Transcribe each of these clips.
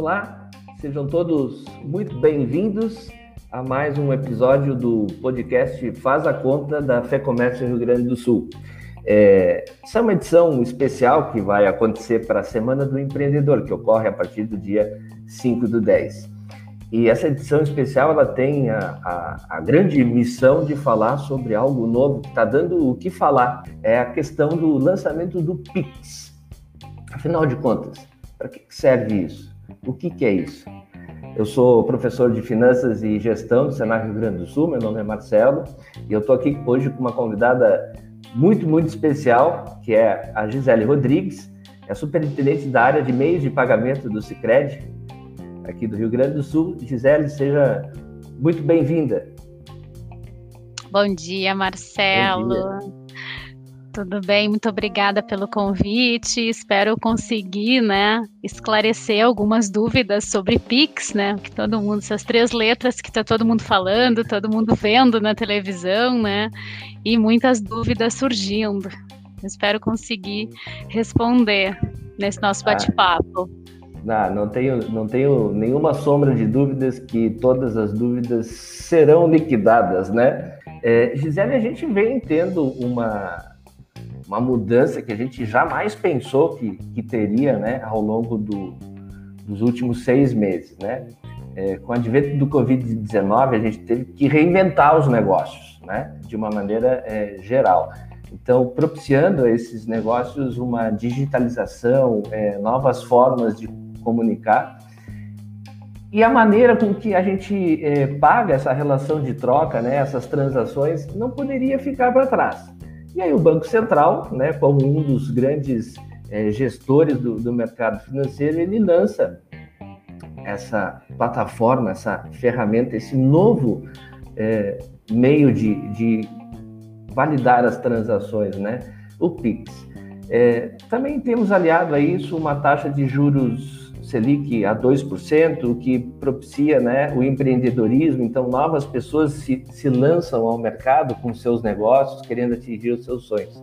Olá, sejam todos muito bem-vindos a mais um episódio do podcast Faz a Conta da Fé Comércio Rio Grande do Sul. É, essa é uma edição especial que vai acontecer para a Semana do Empreendedor, que ocorre a partir do dia 5 do 10. E essa edição especial ela tem a, a, a grande missão de falar sobre algo novo que está dando o que falar. É a questão do lançamento do Pix. Afinal de contas, para que serve isso? O que, que é isso? Eu sou professor de Finanças e Gestão do Senar Rio Grande do Sul, meu nome é Marcelo, e eu estou aqui hoje com uma convidada muito, muito especial, que é a Gisele Rodrigues, é superintendente da área de meios de pagamento do Cicred, aqui do Rio Grande do Sul. Gisele, seja muito bem-vinda. Bom dia, Marcelo. Bom dia. Tudo bem, muito obrigada pelo convite. Espero conseguir, né, esclarecer algumas dúvidas sobre Pix, né, que todo mundo, essas três letras que está todo mundo falando, todo mundo vendo na televisão, né, e muitas dúvidas surgindo. Espero conseguir responder nesse nosso ah. bate-papo. Ah, não, tenho, não tenho nenhuma sombra de dúvidas que todas as dúvidas serão liquidadas, né? É, Gisele, a gente vem tendo uma, uma mudança que a gente jamais pensou que, que teria né, ao longo do, dos últimos seis meses. Né? É, com o advento do Covid-19, a gente teve que reinventar os negócios né, de uma maneira é, geral. Então, propiciando a esses negócios uma digitalização, é, novas formas de comunicar. E a maneira com que a gente é, paga essa relação de troca, né, essas transações, não poderia ficar para trás. E aí o Banco Central, né, como um dos grandes é, gestores do, do mercado financeiro, ele lança essa plataforma, essa ferramenta, esse novo é, meio de, de, validar as transações, né? O Pix. É, também temos aliado a isso uma taxa de juros Selic a 2%, o que propicia né, o empreendedorismo. Então, novas pessoas se, se lançam ao mercado com seus negócios, querendo atingir os seus sonhos.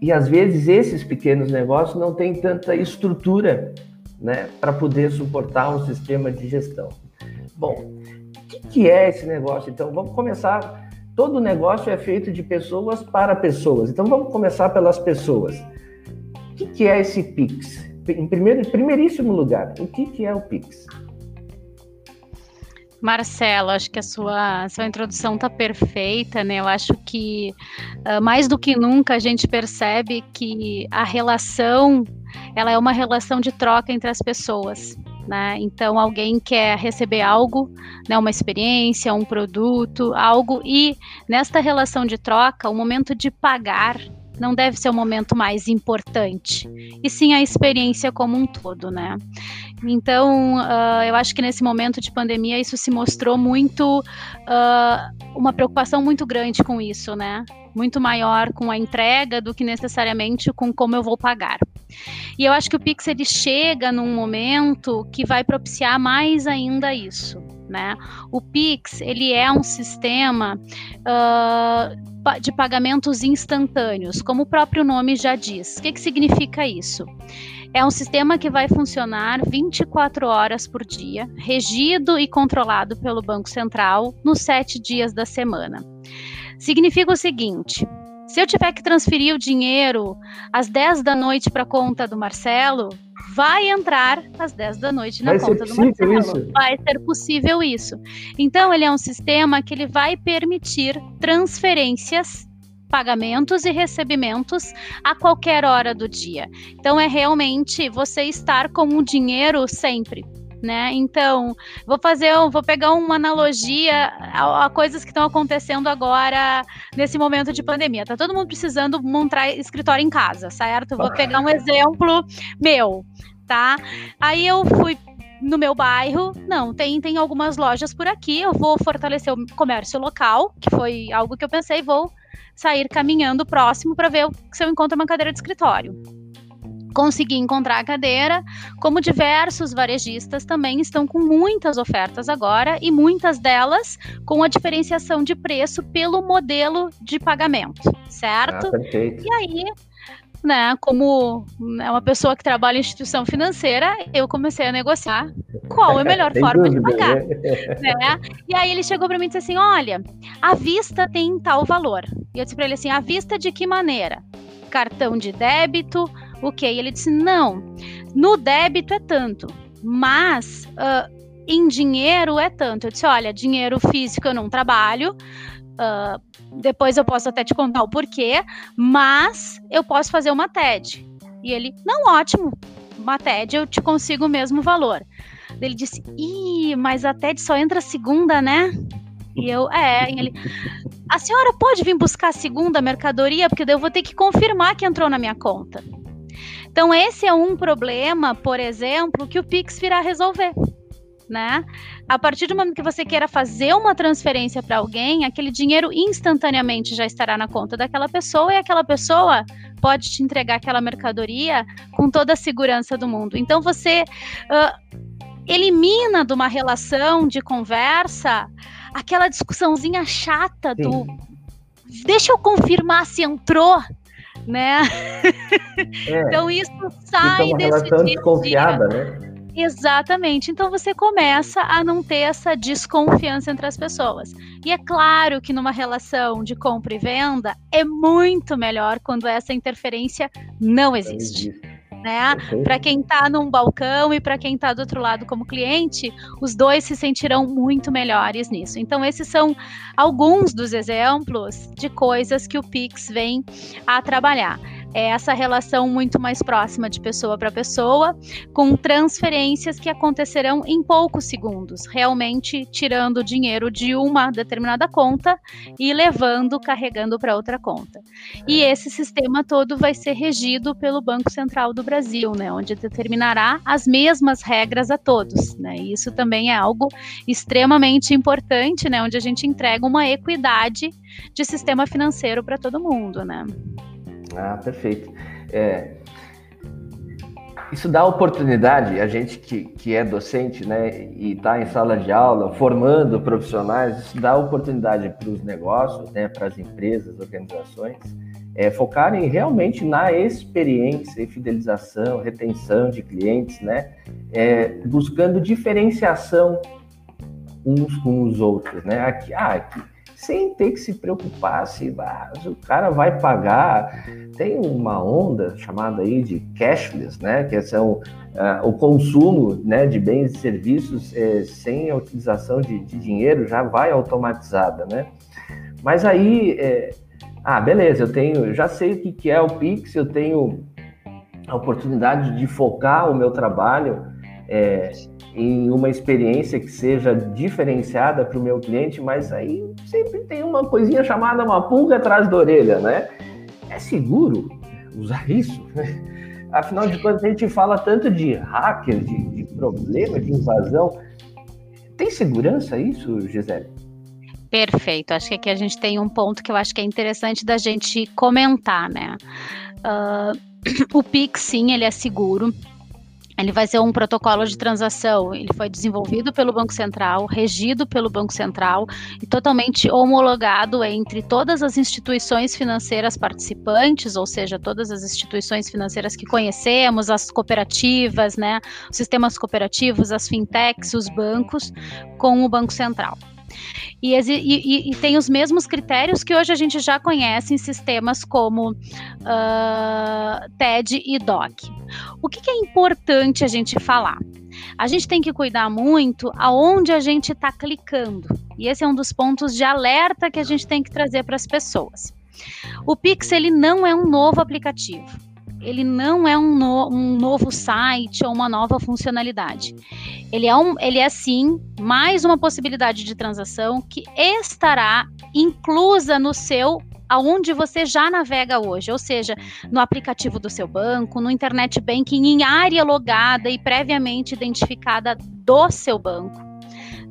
E às vezes esses pequenos negócios não têm tanta estrutura né, para poder suportar um sistema de gestão. Bom, o que, que é esse negócio? Então, vamos começar. Todo negócio é feito de pessoas para pessoas. Então, vamos começar pelas pessoas. O que, é esse PIX? Em primeiro, em primeiríssimo lugar, o que, que é o Pix? Marcelo, acho que a sua, sua introdução está perfeita, né? Eu acho que uh, mais do que nunca a gente percebe que a relação ela é uma relação de troca entre as pessoas. Né? Então, alguém quer receber algo, né, uma experiência, um produto, algo, e nesta relação de troca, o momento de pagar não deve ser o momento mais importante, e sim a experiência como um todo, né? Então, uh, eu acho que nesse momento de pandemia isso se mostrou muito uh, uma preocupação muito grande com isso, né? Muito maior com a entrega do que necessariamente com como eu vou pagar. E eu acho que o Pix ele chega num momento que vai propiciar mais ainda isso. Né? O Pix ele é um sistema uh, de pagamentos instantâneos, como o próprio nome já diz. O que, que significa isso? É um sistema que vai funcionar 24 horas por dia, regido e controlado pelo Banco Central nos sete dias da semana. Significa o seguinte: se eu tiver que transferir o dinheiro às 10 da noite para a conta do Marcelo, vai entrar às 10 da noite na vai conta do Marcelo. Isso? Vai ser possível isso. Então, ele é um sistema que ele vai permitir transferências pagamentos e recebimentos a qualquer hora do dia. Então é realmente você estar com o dinheiro sempre né? Então, vou fazer, vou pegar uma analogia a, a coisas que estão acontecendo agora nesse momento de pandemia. Tá todo mundo precisando montar escritório em casa, certo? Vou pegar um exemplo meu, tá? Aí eu fui no meu bairro, não, tem, tem algumas lojas por aqui, eu vou fortalecer o comércio local, que foi algo que eu pensei, vou sair caminhando próximo para ver se eu encontro uma cadeira de escritório consegui encontrar a cadeira, como diversos varejistas também estão com muitas ofertas agora e muitas delas com a diferenciação de preço pelo modelo de pagamento, certo? Ah, perfeito. E aí né, como né, uma pessoa que trabalha em instituição financeira, eu comecei a negociar qual é a melhor forma dúvida, de pagar. Né? né? E aí ele chegou para mim e disse assim: Olha, a vista tem tal valor. E eu disse para ele assim: A vista de que maneira? Cartão de débito, o quê? E ele disse: Não, no débito é tanto, mas uh, em dinheiro é tanto. Eu disse: Olha, dinheiro físico eu não trabalho. Uh, depois eu posso até te contar o porquê, mas eu posso fazer uma TED. E ele, não, ótimo, uma TED eu te consigo o mesmo valor. Ele disse, ih, mas a TED só entra segunda, né? E eu, é, e ele, a senhora pode vir buscar segunda mercadoria, porque daí eu vou ter que confirmar que entrou na minha conta. Então, esse é um problema, por exemplo, que o Pix virá resolver né? A partir do momento que você queira fazer uma transferência para alguém, aquele dinheiro instantaneamente já estará na conta daquela pessoa e aquela pessoa pode te entregar aquela mercadoria com toda a segurança do mundo. Então você uh, elimina de uma relação de conversa aquela discussãozinha chata Sim. do deixa eu confirmar se entrou, né? É. então isso sai então, desse desconfiada, né? Exatamente. Então você começa a não ter essa desconfiança entre as pessoas. E é claro que numa relação de compra e venda é muito melhor quando essa interferência não existe. Né? Para quem está num balcão e para quem está do outro lado como cliente, os dois se sentirão muito melhores nisso. Então, esses são alguns dos exemplos de coisas que o Pix vem a trabalhar é essa relação muito mais próxima de pessoa para pessoa, com transferências que acontecerão em poucos segundos, realmente tirando o dinheiro de uma determinada conta e levando, carregando para outra conta. E esse sistema todo vai ser regido pelo Banco Central do Brasil, né, onde determinará as mesmas regras a todos, né? E isso também é algo extremamente importante, né, onde a gente entrega uma equidade de sistema financeiro para todo mundo, né? Ah, perfeito. É, isso dá oportunidade, a gente que, que é docente, né, e está em sala de aula, formando profissionais, isso dá oportunidade para os negócios, né, para as empresas, organizações, é, focarem realmente na experiência e fidelização, retenção de clientes, né, é, buscando diferenciação uns com os outros, né, aqui, ah, aqui sem ter que se preocupar se, ah, se o cara vai pagar. Tem uma onda chamada aí de cashless, né? Que são uh, o consumo né, de bens e serviços eh, sem a utilização de, de, dinheiro já vai automatizada, né? Mas aí, eh, ah, beleza, eu tenho, já sei o que, é o Pix, eu tenho a oportunidade de focar o meu trabalho é, em uma experiência que seja diferenciada para o meu cliente, mas aí sempre tem uma coisinha chamada uma pulga atrás da orelha, né? É seguro usar isso? Afinal de contas, a gente fala tanto de hacker, de, de problema, de invasão. Tem segurança isso, Gisele? Perfeito. Acho que aqui a gente tem um ponto que eu acho que é interessante da gente comentar, né? Uh, o Pix, sim, ele é seguro. Ele vai ser um protocolo de transação. Ele foi desenvolvido pelo Banco Central, regido pelo Banco Central e totalmente homologado entre todas as instituições financeiras participantes, ou seja, todas as instituições financeiras que conhecemos, as cooperativas, né, os sistemas cooperativos, as fintechs, os bancos, com o Banco Central. E, e, e, tem os mesmos critérios que hoje a gente já conhece em sistemas como uh, TED e DOC. O que, que é importante a gente falar? A gente tem que cuidar muito aonde a gente está clicando. E esse é um dos pontos de alerta que a gente tem que trazer para as pessoas. O Pix ele não é um novo aplicativo ele não é um, no, um, novo site ou uma nova funcionalidade. Ele é, um, ele é sim mais uma possibilidade de transação que estará inclusa no seu aonde você já navega hoje, ou seja, no aplicativo do seu banco, no internet banking, em área logada e previamente identificada do seu banco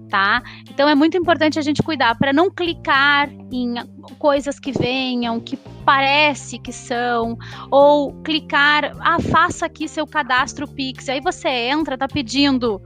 tá? Então é muito importante a gente cuidar para não clicar em coisas que venham, que parece que são, ou clicar, ah, faça aqui seu cadastro Pix. Aí você entra, tá pedindo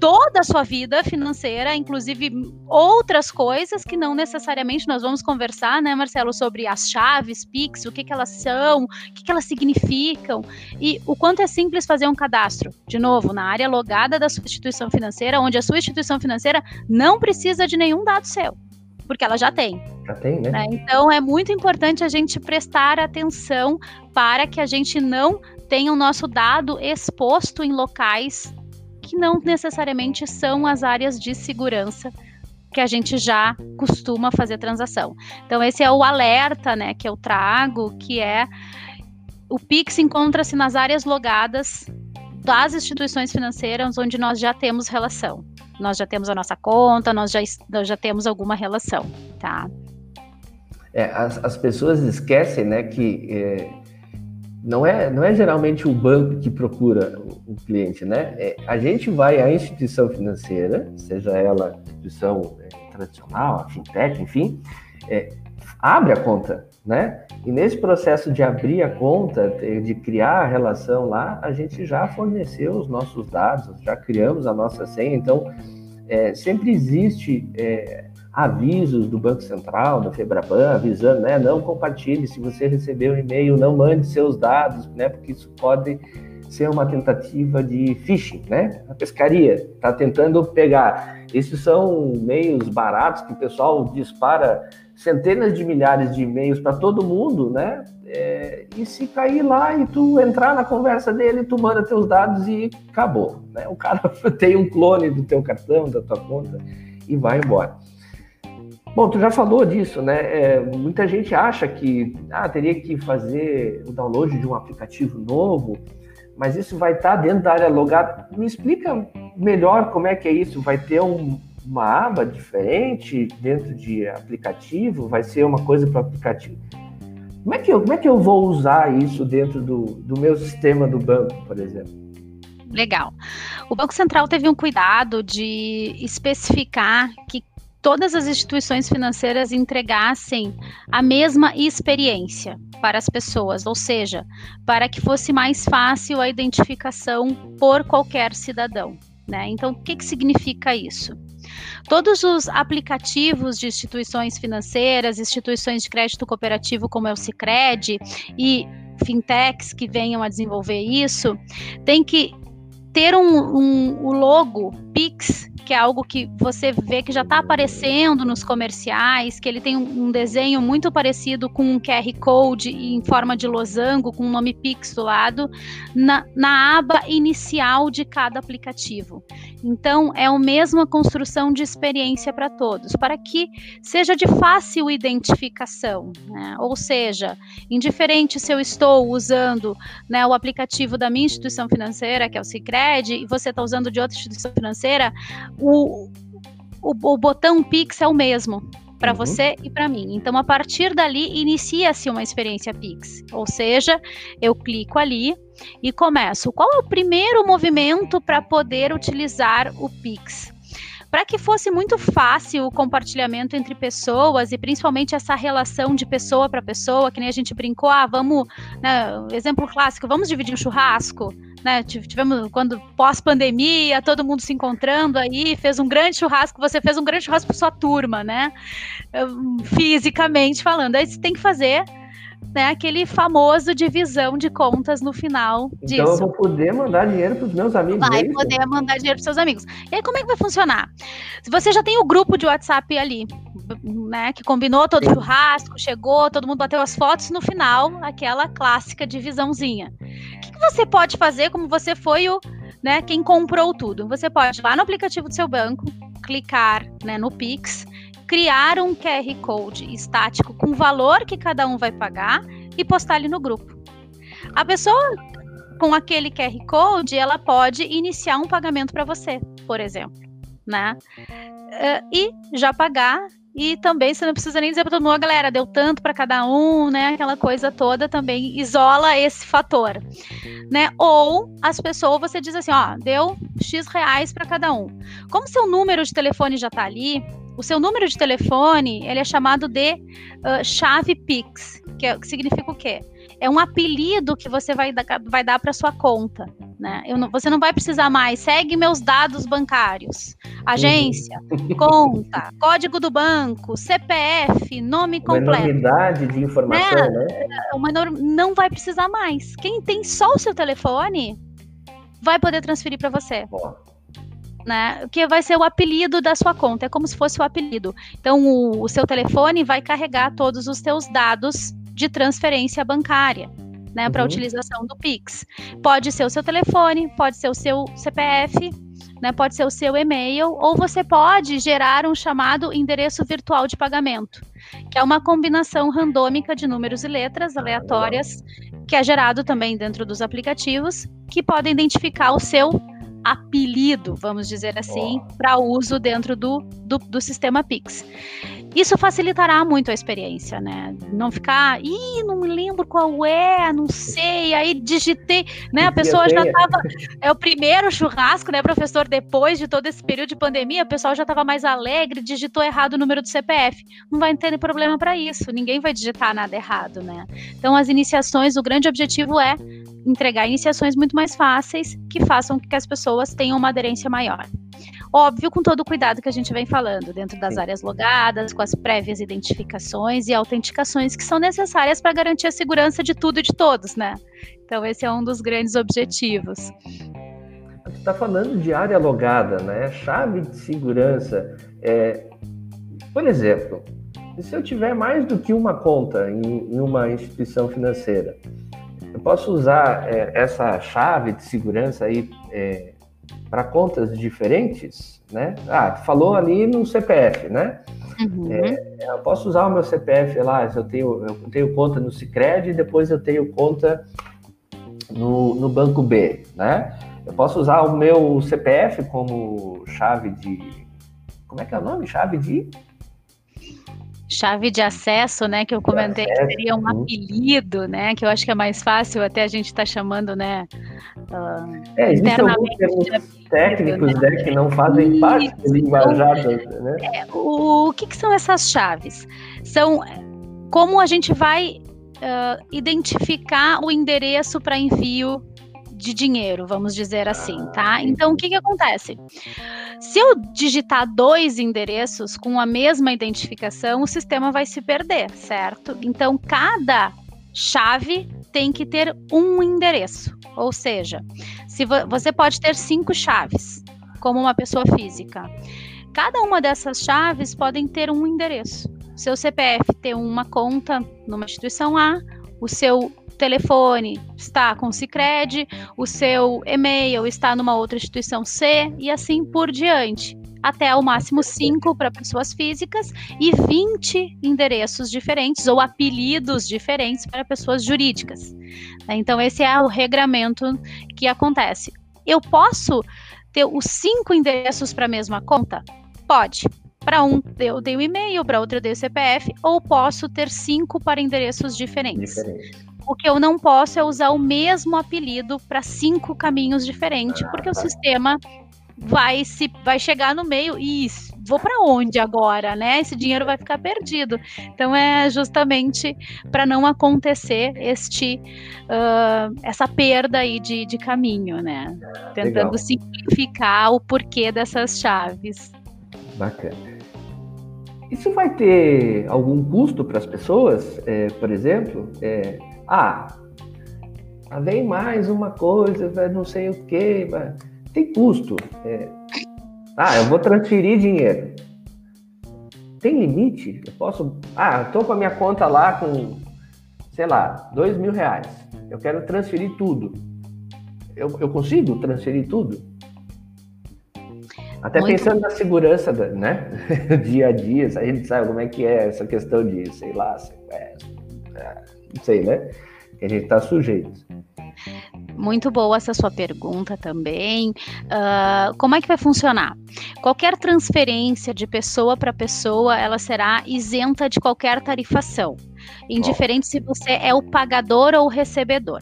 toda a sua vida financeira, inclusive outras coisas que não necessariamente nós vamos conversar, né, Marcelo, sobre as chaves Pix, o que, que elas são, o que, que elas significam e o quanto é simples fazer um cadastro. De novo, na área logada da sua instituição financeira, onde a sua instituição financeira não precisa de nenhum dado seu porque ela já tem. Já tem, né? né? Então é muito importante a gente prestar atenção para que a gente não tenha o nosso dado exposto em locais que não necessariamente são as áreas de segurança que a gente já costuma fazer transação. Então esse é o alerta, né, que eu trago, que é o Pix encontra-se nas áreas logadas das instituições financeiras onde nós já temos relação. Nós já temos a nossa conta, nós já, nós já temos alguma relação, tá? É, as, as pessoas esquecem, né, que é, não é, não é geralmente o banco que procura o, o cliente, né? É, a gente vai à instituição financeira, seja ela instituição é, tradicional, fintech, enfim, é, abre a conta, né? E nesse processo de abrir a conta, de criar a relação lá, a gente já forneceu os nossos dados, já criamos a nossa senha, então é, sempre existe avisos do Banco Central, da Febraban, avisando, né, não compartilhe se você recebeu um e-mail, não mande seus dados, né, porque isso pode ser uma tentativa de phishing, né? A pescaria está tentando pegar. Esses são meios baratos que o pessoal dispara centenas de milhares de e-mails para todo mundo, né? É, e se cair lá e tu entrar na conversa dele, tu manda teus dados e acabou, né? O cara tem um clone do teu cartão, da tua conta e vai embora. Bom, tu já falou disso, né? É, muita gente acha que ah, teria que fazer o download de um aplicativo novo, mas isso vai estar dentro da área logada. Me explica melhor como é que é isso. Vai ter um, uma aba diferente dentro de aplicativo? Vai ser uma coisa para aplicativo? Como é, que eu, como é que eu vou usar isso dentro do, do meu sistema do banco, por exemplo? Legal. O Banco Central teve um cuidado de especificar que todas as instituições financeiras entregassem a mesma experiência para as pessoas, ou seja, para que fosse mais fácil a identificação por qualquer cidadão. Né? Então, o que, que significa isso? Todos os aplicativos de instituições financeiras, instituições de crédito cooperativo como é o Sicredi e fintechs que venham a desenvolver isso, tem que ter um, um, o logo Pix que é algo que você vê que já está aparecendo nos comerciais, que ele tem um, desenho muito parecido com um QR Code em forma de losango, com o um nome Pix do lado, na, na aba inicial de cada aplicativo. Então, é a mesma construção de experiência para todos, para que seja de fácil identificação. Né? Ou seja, indiferente se eu estou usando né, o aplicativo da minha instituição financeira, que é o Cicred, e você está usando de outra instituição financeira, o, o, o botão Pix é o mesmo para uhum. você e para mim. Então, a partir dali, inicia-se uma experiência Pix. Ou seja, eu clico ali e começo. Qual é o primeiro movimento para poder utilizar o Pix? Para que fosse muito fácil o compartilhamento entre pessoas e principalmente essa relação de pessoa para pessoa, que nem a gente brincou, ah, vamos, né, exemplo clássico, vamos dividir um churrasco né? Tivemos quando pós-pandemia, todo mundo se encontrando aí, fez um grande churrasco, você fez um grande churrasco para sua turma, né? Fisicamente falando. Aí você tem que fazer né, aquele famoso divisão de contas no final disso. Então eu vou poder mandar dinheiro para os meus amigos. Vai é poder mandar dinheiro para seus amigos. E aí como é que vai funcionar? Se você já tem o grupo de WhatsApp ali, né, que combinou todo o churrasco, chegou, todo mundo bateu as fotos no final, aquela clássica divisãozinha. O que, que você pode fazer como você foi o, né, quem comprou tudo? Você pode ir lá no aplicativo do seu banco, clicar, né, no Pix criar um QR Code estático com o valor que cada um vai pagar e postar ali no grupo. A pessoa com aquele QR Code, ela pode iniciar um pagamento para você, por exemplo, né? Uh, e já pagar e também você não precisa nem dizer para todo mundo, galera, deu tanto para cada um, né? Aquela coisa toda também isola esse fator, né? Ou as pessoas você diz assim, ó, deu X reais para cada um. Como seu número de telefone já está ali, o seu número de telefone ele é chamado de uh, chave Pix, que, é, que significa o quê? É um apelido que você vai, vai dar para sua conta. né? Não, você não vai precisar mais. Segue meus dados bancários. Agência, uhum. conta, código do banco, CPF, nome completo. Uma enormidade de informação, né? né? Uma. Não vai precisar mais. Quem tem só o seu telefone vai poder transferir para você. Né, que vai ser o apelido da sua conta, é como se fosse o apelido. Então, o, o seu telefone vai carregar todos os seus dados de transferência bancária né, uhum. para utilização do Pix. Pode ser o seu telefone, pode ser o seu CPF, né, pode ser o seu e-mail, ou você pode gerar um chamado endereço virtual de pagamento, que é uma combinação randômica de números e letras aleatórias, que é gerado também dentro dos aplicativos, que podem identificar o seu apelido, vamos dizer assim, oh. para uso dentro do, do, do sistema Pix. Isso facilitará muito a experiência, né? Não ficar, ih, não me lembro qual é, não sei, aí digitei, né? A pessoa já estava, é o primeiro churrasco, né, professor? Depois de todo esse período de pandemia, o pessoal já estava mais alegre, digitou errado o número do CPF. Não vai ter problema para isso, ninguém vai digitar nada errado, né? Então, as iniciações, o grande objetivo é entregar iniciações muito mais fáceis que façam com que as pessoas tenham uma aderência maior. Óbvio, com todo o cuidado que a gente vem falando, dentro das Sim. áreas logadas, com as prévias identificações e autenticações que são necessárias para garantir a segurança de tudo e de todos, né? Então, esse é um dos grandes objetivos. Você está falando de área logada, né? Chave de segurança. É... Por exemplo, se eu tiver mais do que uma conta em, em uma instituição financeira, eu posso usar é, essa chave de segurança aí é, para contas diferentes, né? Ah, falou ali no CPF, né? Uhum. É, eu posso usar o meu CPF lá, eu tenho, eu tenho conta no Cicred e depois eu tenho conta no, no banco B, né? Eu posso usar o meu CPF como chave de. Como é que é o nome? Chave de chave de acesso, né, que eu comentei que seria um apelido, né, que eu acho que é mais fácil até a gente estar tá chamando, né, uh, é, termos técnicos, né? né? que não fazem Isso. parte do linguajar, né? É, o, o que, que, são essas chaves? São como a gente vai uh, identificar o endereço para envio de dinheiro, vamos dizer assim, tá? Ah, então, o que que acontece? Se eu digitar dois endereços com a mesma identificação, o sistema vai se perder, certo? Então, cada chave tem que ter um endereço. Ou seja, se vo você pode ter cinco chaves, como uma pessoa física. Cada uma dessas chaves podem ter um endereço. Seu CPF tem uma conta numa instituição A, o seu telefone está com o Cicred, o seu e-mail está numa outra instituição C e assim por diante. Até o máximo 5 para pessoas físicas e 20 endereços diferentes ou apelidos diferentes para pessoas jurídicas. Então, esse é o regramento que acontece. Eu posso ter os cinco endereços para a mesma conta? Pode. Para um eu dei o e-mail, para outro eu dei o CPF, ou posso ter cinco para endereços diferentes. Diferente. O que eu não posso é usar o mesmo apelido para cinco caminhos diferentes, ah, porque tá. o sistema vai se vai chegar no meio e vou para onde agora, né? Esse dinheiro vai ficar perdido. Então é justamente para não acontecer este uh, essa perda aí de, de caminho, né? Tentando Legal. simplificar o porquê dessas chaves. Bacana. Isso vai ter algum custo para as pessoas? É, por exemplo, é, ah, vem mais uma coisa, não sei o que, tem custo. É, ah, eu vou transferir dinheiro. Tem limite? Eu posso. Ah, estou com a minha conta lá com, sei lá, dois mil reais. Eu quero transferir tudo. Eu, eu consigo transferir tudo? Até Muito pensando na segurança, né? dia a dia, a gente sabe como é que é essa questão de, sei lá, sequestro, é, não sei, né? Que a gente está sujeito. Muito boa essa sua pergunta também. Uh, como é que vai funcionar? Qualquer transferência de pessoa para pessoa, ela será isenta de qualquer tarifação, indiferente oh. se você é o pagador ou o recebedor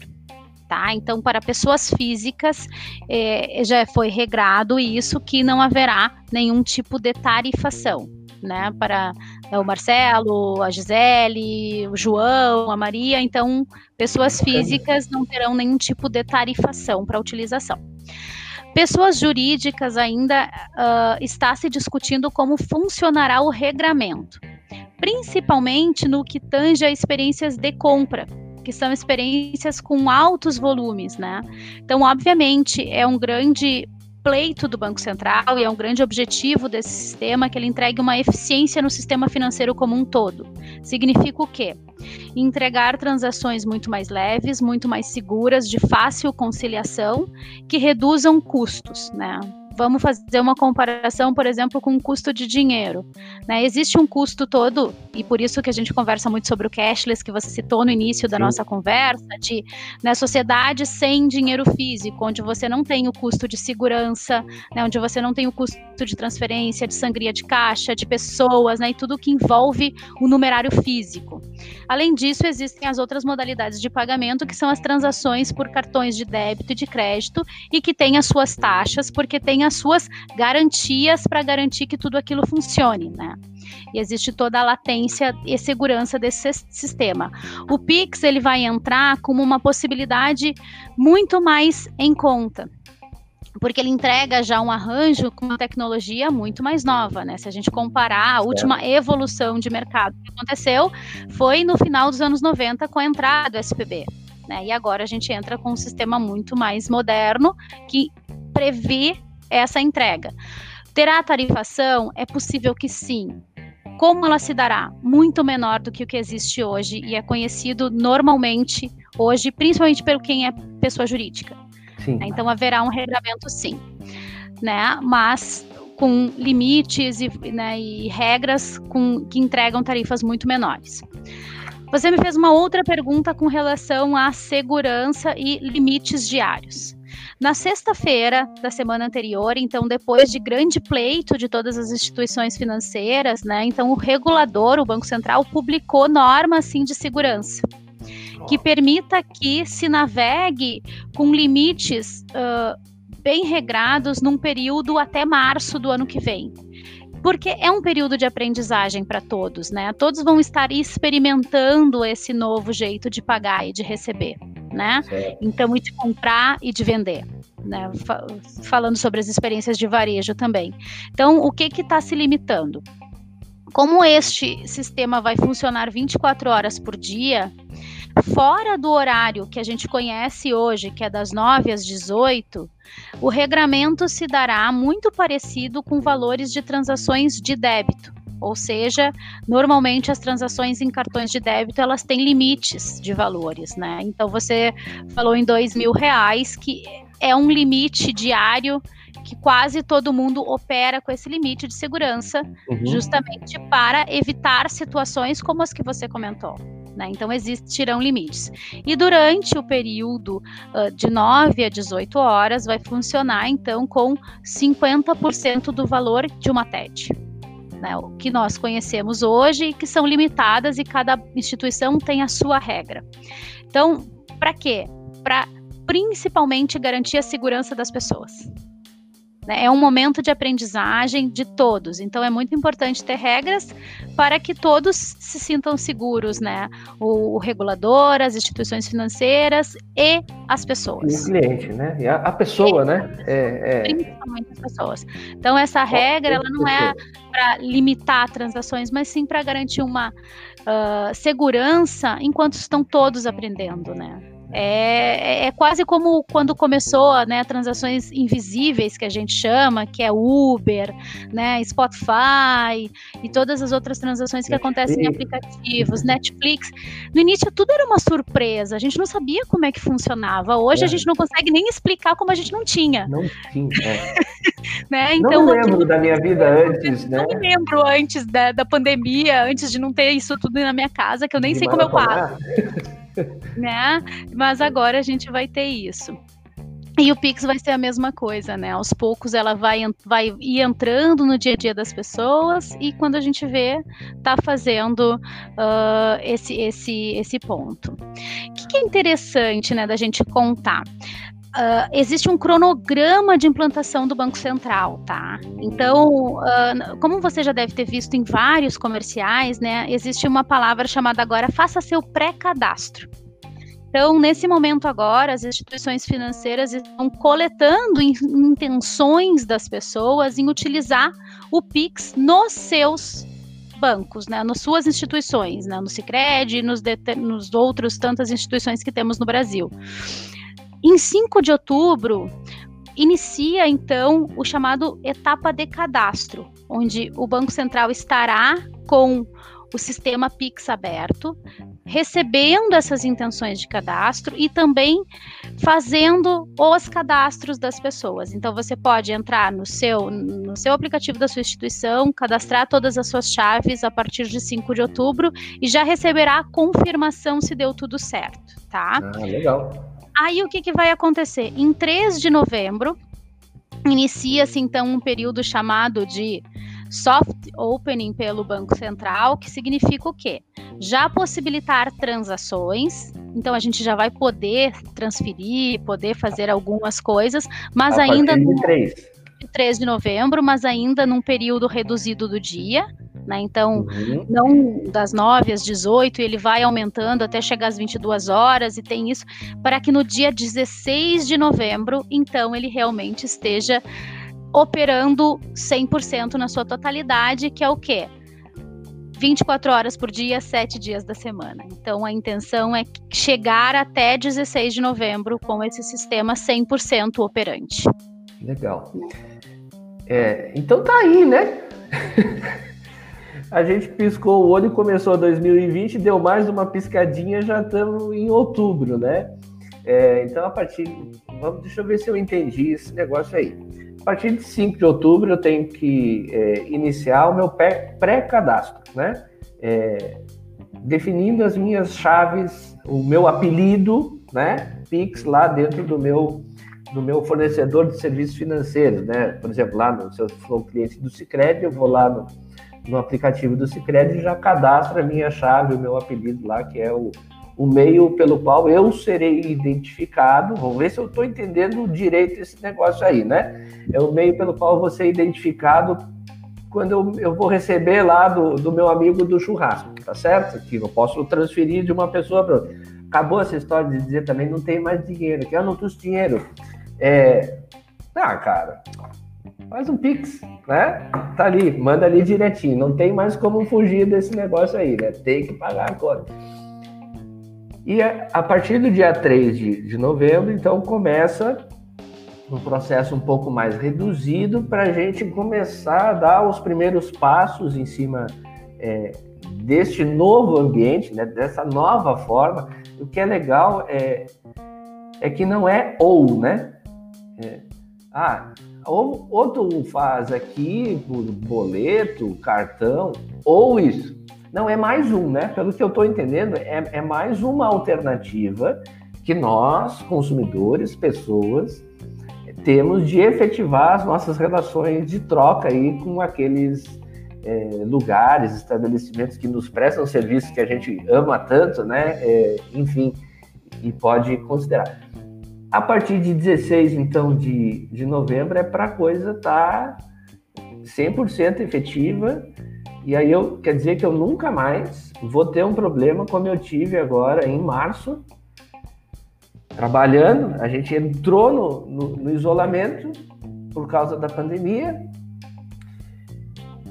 tá? Então, para pessoas físicas, é, já foi regrado isso que não haverá nenhum tipo de tarifação. né, para o Marcelo, a Gisele, o João, a Maria. Então, pessoas físicas não terão nenhum tipo de tarifação para utilização. Pessoas jurídicas ainda uh, está se discutindo como funcionará o regramento, principalmente no que tange a experiências de compra, que são experiências com altos volumes, né? Então, obviamente, é um grande pleito do Banco Central e é um grande objetivo desse sistema que ele entregue uma eficiência no sistema financeiro como um todo. Significa o quê? Entregar transações muito mais leves, muito mais seguras, de fácil conciliação, que reduzam custos, né? Vamos fazer uma comparação, por exemplo, com o custo de dinheiro. Né? Existe um custo todo, e por isso que a gente conversa muito sobre o cashless, que você citou no início da Sim. nossa conversa, de né, sociedade sem dinheiro físico, onde você não tem o custo de segurança, né, onde você não tem o custo de transferência, de sangria de caixa, de pessoas, né, e tudo que envolve o numerário físico. Além disso, existem as outras modalidades de pagamento, que são as transações por cartões de débito e de crédito, e que têm as suas taxas, porque tem as suas garantias para garantir que tudo aquilo funcione, né? E existe toda a latência e segurança desse sistema. O Pix ele vai entrar como uma possibilidade muito mais em conta porque ele entrega já um arranjo com uma tecnologia muito mais nova, né? Se a gente comparar a última evolução de mercado que aconteceu foi no final dos anos 90 com a entrada do SPB, né? E agora a gente entra com um sistema muito mais moderno que prevê essa entrega. Terá tarifação? É possível que sim. Como ela se dará? Muito menor do que o que existe hoje e é conhecido normalmente hoje, principalmente pelo quem é pessoa jurídica. Sim. Então haverá um regramento sim, né? Mas com limites e, né, e regras com, que entregam tarifas muito menores. Você me fez uma outra pergunta com relação à segurança e limites diários. Na sexta-feira da semana anterior, então depois de grande pleito de todas as instituições financeiras, né, então o regulador, o Banco Central, publicou normas assim de segurança que permita que se navegue com limites uh, bem regrados num período até março do ano que vem. Porque é um período de aprendizagem para todos, né? Todos vão estar experimentando esse novo jeito de pagar e de receber, né? Certo. Então, e de comprar e de vender. Né, falando sobre as experiências de varejo também. Então, o que está se limitando? Como este sistema vai funcionar 24 horas por dia, fora do horário que a gente conhece hoje, que é das 9 às 18, o regramento se dará muito parecido com valores de transações de débito. Ou seja, normalmente as transações em cartões de débito elas têm limites de valores, né? Então você falou em dois mil reais, que é um limite diário que quase todo mundo opera com esse limite de segurança, uhum. justamente para evitar situações como as que você comentou. Né? Então, existirão limites. E durante o período uh, de 9 a 18 horas, vai funcionar, então, com 50% do valor de uma TED. Né, que nós conhecemos hoje, que são limitadas e cada instituição tem a sua regra. Então, para quê? Para principalmente garantir a segurança das pessoas. Né? É um momento de aprendizagem de todos, então é muito importante ter regras para que todos se sintam seguros, né? O, o regulador, as instituições financeiras e as pessoas. E o cliente, né? E a, a pessoa, e, né? É, é... Principalmente as pessoas. Então essa regra, ela não é para limitar transações, mas sim para garantir uma uh, segurança enquanto estão todos aprendendo, né? É, é, é quase como quando começou né, transações invisíveis que a gente chama, que é Uber, né, Spotify e todas as outras transações que Netflix. acontecem em aplicativos, Netflix. No início tudo era uma surpresa, a gente não sabia como é que funcionava. Hoje é. a gente não consegue nem explicar como a gente não tinha. Não tinha. É. né? Então, não lembro da minha vida antes, né? Não lembro antes da, da pandemia, antes de não ter isso tudo na minha casa, que eu nem de sei como eu pago. Né? Mas agora a gente vai ter isso. E o Pix vai ser a mesma coisa, né? Aos poucos ela vai, vai ir entrando no dia a dia das pessoas e quando a gente vê, tá fazendo uh, esse, esse, esse ponto. O que, que é interessante, né, da gente contar? Uh, existe um cronograma de implantação do Banco Central, tá? Então, uh, como você já deve ter visto em vários comerciais, né? Existe uma palavra chamada agora faça seu pré-cadastro. Então, nesse momento agora, as instituições financeiras estão coletando intenções das pessoas em utilizar o Pix nos seus bancos, né, nas suas instituições, né, no Sicredi nos, nos outros tantas instituições que temos no Brasil. Em 5 de outubro, inicia então o chamado etapa de cadastro, onde o Banco Central estará com o sistema Pix aberto, recebendo essas intenções de cadastro e também fazendo os cadastros das pessoas. Então você pode entrar no seu no seu aplicativo da sua instituição, cadastrar todas as suas chaves a partir de 5 de outubro e já receberá a confirmação se deu tudo certo, tá? Ah, legal. Aí o que, que vai acontecer? Em 3 de novembro, inicia-se então um período chamado de soft opening pelo Banco Central, que significa o quê? Já possibilitar transações, então a gente já vai poder transferir, poder fazer algumas coisas, mas a ainda no 3. 3 de novembro, mas ainda num período reduzido do dia, né? Então, uhum. não das 9 às 18, ele vai aumentando até chegar às 22 horas e tem isso para que no dia 16 de novembro, então ele realmente esteja operando 100% na sua totalidade, que é o quê? 24 horas por dia, 7 dias da semana. Então, a intenção é chegar até 16 de novembro com esse sistema 100% operante. Legal. É, então tá aí, né? a gente piscou o olho começou 2020, deu mais uma piscadinha, já estamos em outubro, né? É, então, a partir. Vamos, deixa eu ver se eu entendi esse negócio aí. A partir de 5 de outubro, eu tenho que é, iniciar o meu pré-cadastro, né? É, definindo as minhas chaves, o meu apelido, né? Pix lá dentro do meu do meu fornecedor de serviços financeiros, né? Por exemplo, lá no se eu for cliente do Sicredi, eu vou lá no, no aplicativo do Sicredi e já cadastro a minha chave, o meu apelido lá, que é o o meio pelo qual eu serei identificado. Vamos ver se eu estou entendendo direito esse negócio aí, né? É o meio pelo qual eu vou ser identificado quando eu, eu vou receber lá do, do meu amigo do churrasco, tá certo? Que eu posso transferir de uma pessoa para outra. Acabou essa história de dizer também não tem mais dinheiro, que eu não trouxe dinheiro. É... Ah, cara, faz um Pix, né? Tá ali, manda ali direitinho. Não tem mais como fugir desse negócio aí, né? Tem que pagar a conta. E a partir do dia 3 de, de novembro, então, começa um processo um pouco mais reduzido para a gente começar a dar os primeiros passos em cima é, deste novo ambiente, né, dessa nova forma. O que é legal é, é que não é ou, né? É, ah, ou, ou tu faz aqui por boleto, cartão, ou isso. Não, é mais um, né? Pelo que eu estou entendendo, é, é mais uma alternativa que nós, consumidores, pessoas, temos de efetivar as nossas relações de troca aí com aqueles é, lugares, estabelecimentos que nos prestam serviços que a gente ama tanto, né? É, enfim, e pode considerar. A partir de 16, então, de, de novembro, é para a coisa estar tá 100% efetiva e aí eu quer dizer que eu nunca mais vou ter um problema como eu tive agora em março, trabalhando. A gente entrou no, no, no isolamento por causa da pandemia.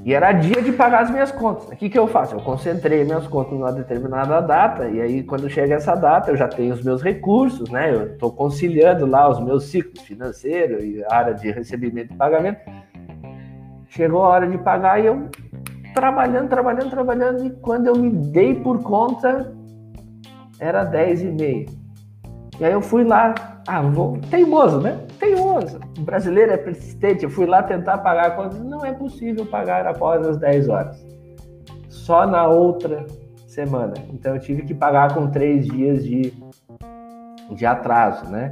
E era dia de pagar as minhas contas. O que, que eu faço? Eu concentrei minhas contas numa determinada data, e aí, quando chega essa data, eu já tenho os meus recursos, né? Eu estou conciliando lá os meus ciclos financeiros e área de recebimento e pagamento. Chegou a hora de pagar e eu trabalhando, trabalhando, trabalhando, e quando eu me dei por conta, era 10 e meia. E aí eu fui lá, ah, vou, teimoso, né? Teimoso. O brasileiro é persistente, eu fui lá tentar pagar a conta, não é possível pagar após as 10 horas. Só na outra semana. Então eu tive que pagar com três dias de, de atraso, né?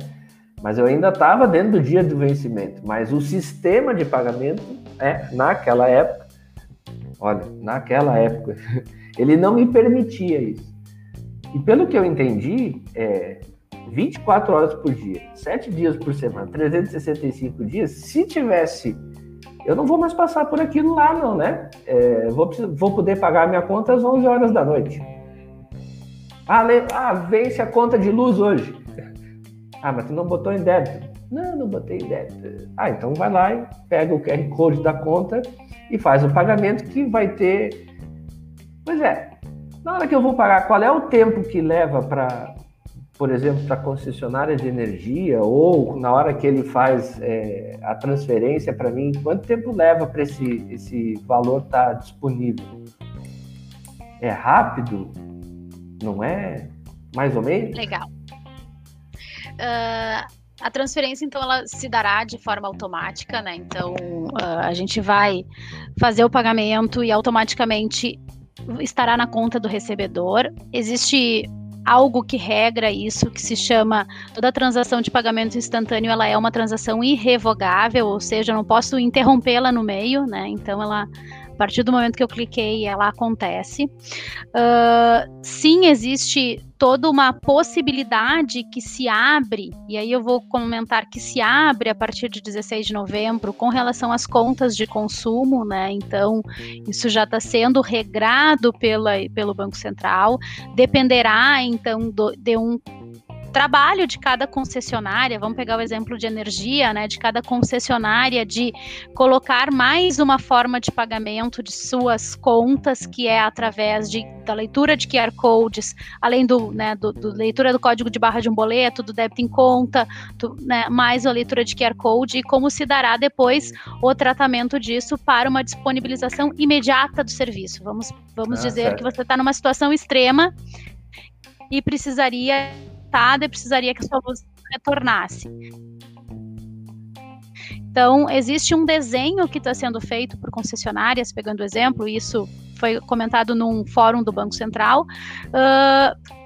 Mas eu ainda estava dentro do dia do vencimento. Mas o sistema de pagamento, é, naquela época, Olha, naquela época, ele não me permitia isso. E pelo que eu entendi, é, 24 horas por dia, 7 dias por semana, 365 dias, se tivesse. Eu não vou mais passar por aquilo lá, não, né? É, vou, vou poder pagar minha conta às 11 horas da noite. Ah, le... ah, vence a conta de luz hoje. Ah, mas tu não botou em débito. Não, não botei em débito. Ah, então vai lá e pega o QR Code da conta e faz o pagamento que vai ter. Pois é, na hora que eu vou pagar, qual é o tempo que leva para, por exemplo, para a concessionária de energia ou na hora que ele faz é, a transferência para mim, quanto tempo leva para esse, esse valor estar tá disponível? É rápido? Não é? Mais ou menos? Legal. Uh, a transferência, então, ela se dará de forma automática, né? Então, uh, a gente vai fazer o pagamento e automaticamente estará na conta do recebedor. Existe algo que regra isso, que se chama toda transação de pagamento instantâneo, ela é uma transação irrevogável, ou seja, eu não posso interrompê-la no meio, né? Então, ela a partir do momento que eu cliquei, ela acontece. Uh, sim, existe toda uma possibilidade que se abre, e aí eu vou comentar que se abre a partir de 16 de novembro com relação às contas de consumo, né? Então, isso já está sendo regrado pela, pelo Banco Central, dependerá então do, de um trabalho de cada concessionária, vamos pegar o exemplo de energia, né, de cada concessionária de colocar mais uma forma de pagamento de suas contas, que é através de, da leitura de QR codes, além do, né, do, do leitura do código de barra de um boleto, do débito em conta, do, né, mais a leitura de QR code e como se dará depois o tratamento disso para uma disponibilização imediata do serviço. Vamos, vamos ah, dizer certo. que você está numa situação extrema e precisaria afetada e precisaria que a sua luz retornasse. Então, existe um desenho que está sendo feito por concessionárias, pegando exemplo, isso foi comentado num fórum do Banco Central, uh,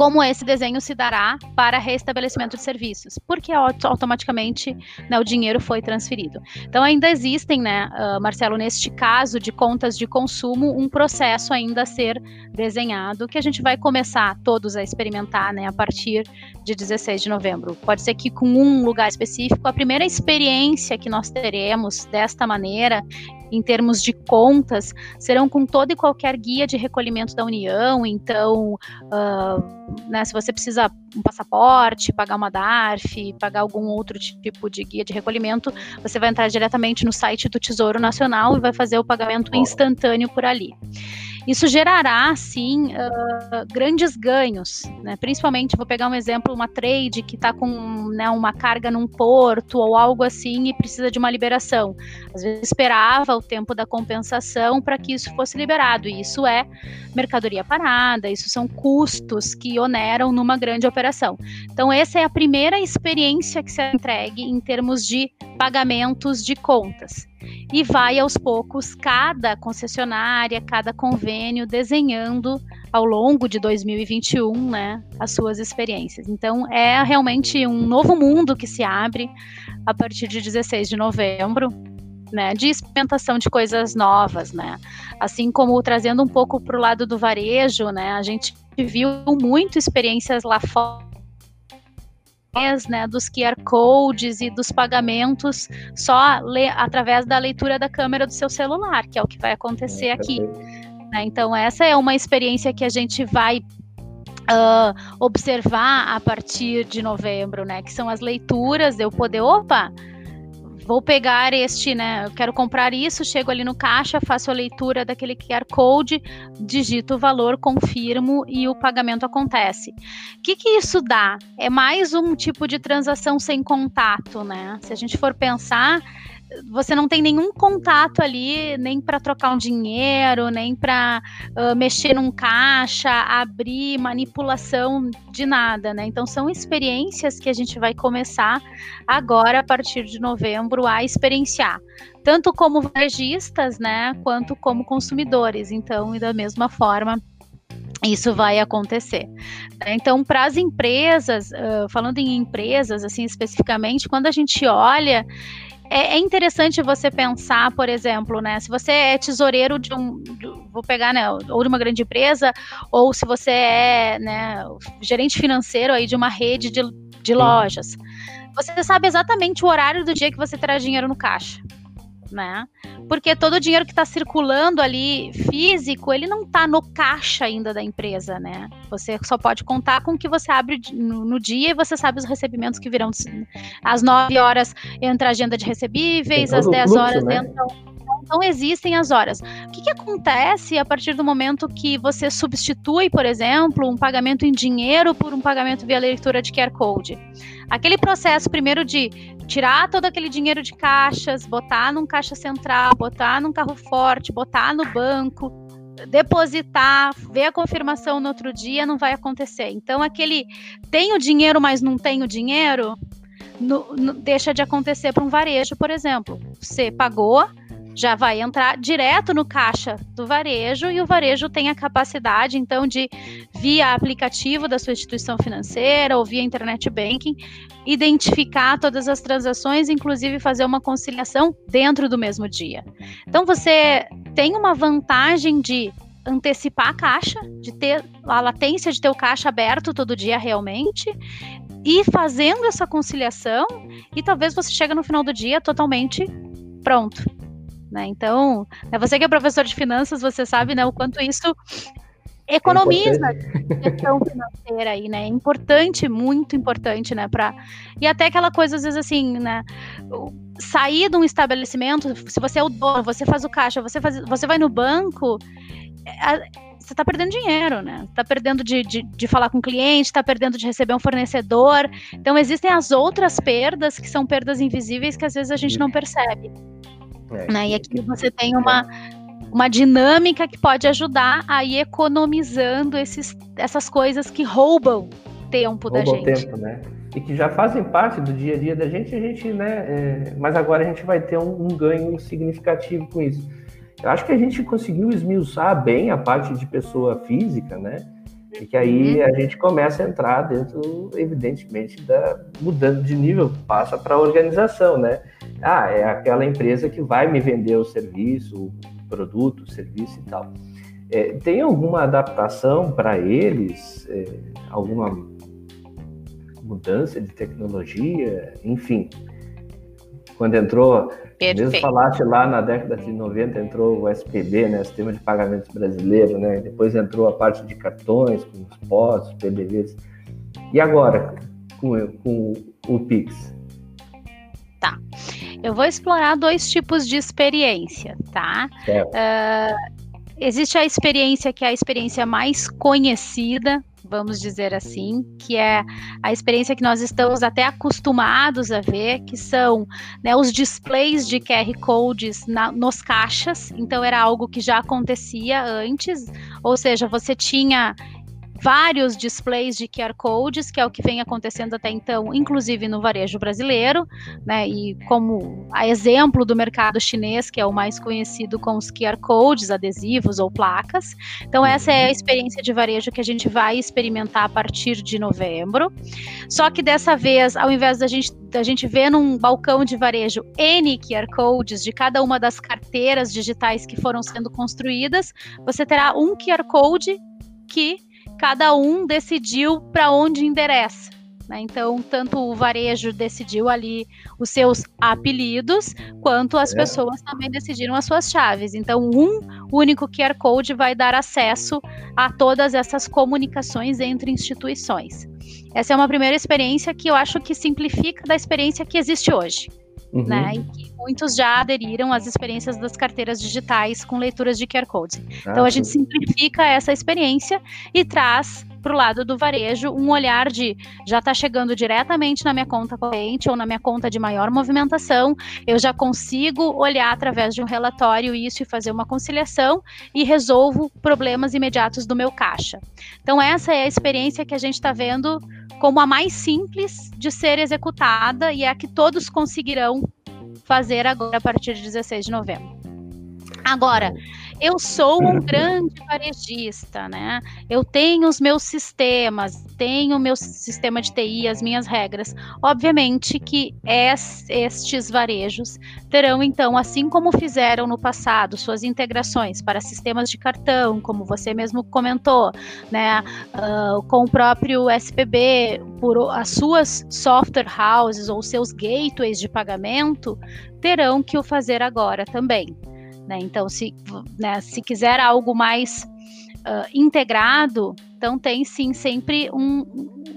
como esse desenho se dará para restabelecimento de serviços, porque automaticamente né, o dinheiro foi transferido. Então ainda existem, né, uh, Marcelo, neste caso de contas de consumo, um processo ainda a ser desenhado que a gente vai começar todos a experimentar, né, a partir de 16 de novembro. Pode ser que com um lugar específico, a primeira experiência que nós teremos desta maneira em termos de contas, serão com toda e qualquer guia de recolhimento da União. Então, uh, né, se você precisa um passaporte, pagar uma DARF, pagar algum outro tipo de guia de recolhimento, você vai entrar diretamente no site do Tesouro Nacional e vai fazer o pagamento instantâneo por ali. Isso gerará, sim, uh, grandes ganhos, né? principalmente, vou pegar um exemplo, uma trade que está com né, uma carga num porto ou algo assim e precisa de uma liberação. Às vezes esperava o tempo da compensação para que isso fosse liberado, e isso é mercadoria parada, isso são custos que oneram numa grande operação. Então, essa é a primeira experiência que se entregue em termos de pagamentos de contas e vai aos poucos cada concessionária, cada convênio desenhando ao longo de 2021, né, as suas experiências. Então é realmente um novo mundo que se abre a partir de 16 de novembro. Né, de experimentação de coisas novas, né? Assim como trazendo um pouco para o lado do varejo, né? A gente viu muito experiências lá fora né, dos QR codes e dos pagamentos só através da leitura da câmera do seu celular, que é o que vai acontecer é, aqui. Né? Então, essa é uma experiência que a gente vai uh, observar a partir de novembro, né? Que são as leituras, eu poder, opa, vou pegar este, né? Eu quero comprar isso, chego ali no caixa, faço a leitura daquele QR Code, digito o valor, confirmo e o pagamento acontece. O que, que isso dá? É mais um tipo de transação sem contato, né? Se a gente for pensar, você não tem nenhum contato ali, nem para trocar um dinheiro, nem para uh, mexer num caixa, abrir, manipulação de nada, né? Então são experiências que a gente vai começar agora a partir de novembro a experienciar, tanto como varejistas, né, quanto como consumidores. Então, e da mesma forma, isso vai acontecer. Então, para as empresas, falando em empresas, assim especificamente, quando a gente olha é, é, interessante você pensar, por exemplo, né? Se você é tesoureiro de um, vou pegar, né, ou de uma grande empresa, ou se você é, né, gerente financeiro aí de uma rede de, de lojas. Você sabe exatamente o horário do dia que você terá dinheiro no caixa né? Porque todo o dinheiro que está circulando ali físico, ele não está no caixa ainda da empresa, né? Você só pode contar com o que você abre no, no dia e você sabe os recebimentos que virão. Às 9 horas entra a agenda de recebíveis, às 10 fluxo, horas né? entra não existem as horas. O que, que, acontece a partir do momento que você substitui, por exemplo, um pagamento em dinheiro por um pagamento via leitura de QR Code? Aquele processo primeiro de tirar todo aquele dinheiro de caixas, botar num caixa central, botar num carro forte, botar no banco, depositar, ver a confirmação no outro dia, não vai acontecer. Então, aquele tenho dinheiro, mas não tenho dinheiro, no, no, deixa de acontecer para um varejo, por exemplo. Você pagou, já vai entrar direto no caixa do varejo e o varejo tem a capacidade, então, de, via aplicativo da sua instituição financeira ou via internet banking, identificar todas as transações, inclusive fazer uma conciliação dentro do mesmo dia. Então, você tem uma vantagem de antecipar a caixa, de ter a latência de ter o caixa aberto todo dia realmente, e fazendo essa conciliação, e talvez você chegue no final do dia totalmente pronto. Né? Então, é você que é professor de finanças, você sabe né, o quanto isso economiza é a questão financeira aí, né? É importante, muito importante, né? Pra... E até aquela coisa, às vezes, assim, né? Sair de um estabelecimento, se você é o dono, você faz o caixa, você, faz, você vai no banco, é, você está perdendo dinheiro, né? Está perdendo de, de, de, falar com o cliente, está perdendo de receber um fornecedor. Então, existem as outras perdas, que são perdas invisíveis, que às vezes a gente não percebe. É, né? E aqui você tem uma, uma dinâmica que pode ajudar a ir economizando esses, essas coisas que roubam tempo roubam da gente. Tempo, né? E que já fazem parte do dia a dia da gente, a gente, né? É, mas agora a gente vai ter um, um, ganho significativo com isso. Eu acho que a gente conseguiu esmiuçar bem a parte de pessoa física, né? E que aí uhum. a gente começa a entrar dentro, evidentemente, da mudando de nível, passa para a organização, né? Ah, é aquela empresa que vai me vender o serviço, o produto, o serviço e tal. É, tem alguma adaptação para eles? É, alguma mudança de tecnologia? Enfim, quando entrou, Perfeito. mesmo falaste lá na década de 90, entrou o SPB, né, Sistema de Pagamentos Brasileiro, né, depois entrou a parte de cartões, com os POS, os PDVs. E agora, com, com o Pix? Tá. Eu vou explorar dois tipos de experiência, tá? Uh, existe a experiência que é a experiência mais conhecida, vamos dizer assim, que é a experiência que nós estamos até acostumados a ver, que são né, os displays de QR codes na, nos caixas. Então era algo que já acontecia antes, ou seja, você tinha vários displays de QR codes, que é o que vem acontecendo até então, inclusive no varejo brasileiro, né? E como a exemplo do mercado chinês, que é o mais conhecido com os QR codes, adesivos ou placas. Então essa é a experiência de varejo que a gente vai experimentar a partir de novembro. Só que dessa vez, ao invés da gente da gente ver num balcão de varejo N QR codes de cada uma das carteiras digitais que foram sendo construídas, você terá um QR code que cada um decidiu para onde endereça. Né? Então, tanto o varejo decidiu ali os seus apelidos, quanto as é. pessoas também decidiram as suas chaves. Então, um único QR Code vai dar acesso a todas essas comunicações entre instituições. Essa é uma primeira experiência que eu acho que simplifica da experiência que existe hoje. Uhum. Né, e que muitos já aderiram às experiências das carteiras digitais com leituras de QR Codes. Ah, então a gente simplifica essa experiência e traz para o lado do varejo um olhar de já está chegando diretamente na minha conta corrente ou na minha conta de maior movimentação, eu já consigo olhar através de um relatório isso e fazer uma conciliação e resolvo problemas imediatos do meu caixa. Então essa é a experiência que a gente está vendo como a mais simples de ser executada e é a que todos conseguirão fazer agora a partir de 16 de novembro. Agora, eu sou um grande varejista, né? Eu tenho os meus sistemas, tenho o meu sistema de TI, as minhas regras. Obviamente que es, estes varejos terão, então, assim como fizeram no passado, suas integrações para sistemas de cartão, como você mesmo comentou, né? Uh, com o próprio SPB, por as suas software houses ou seus gateways de pagamento, terão que o fazer agora também. Né? Então, se, né, se quiser algo mais uh, integrado, então tem sim sempre um,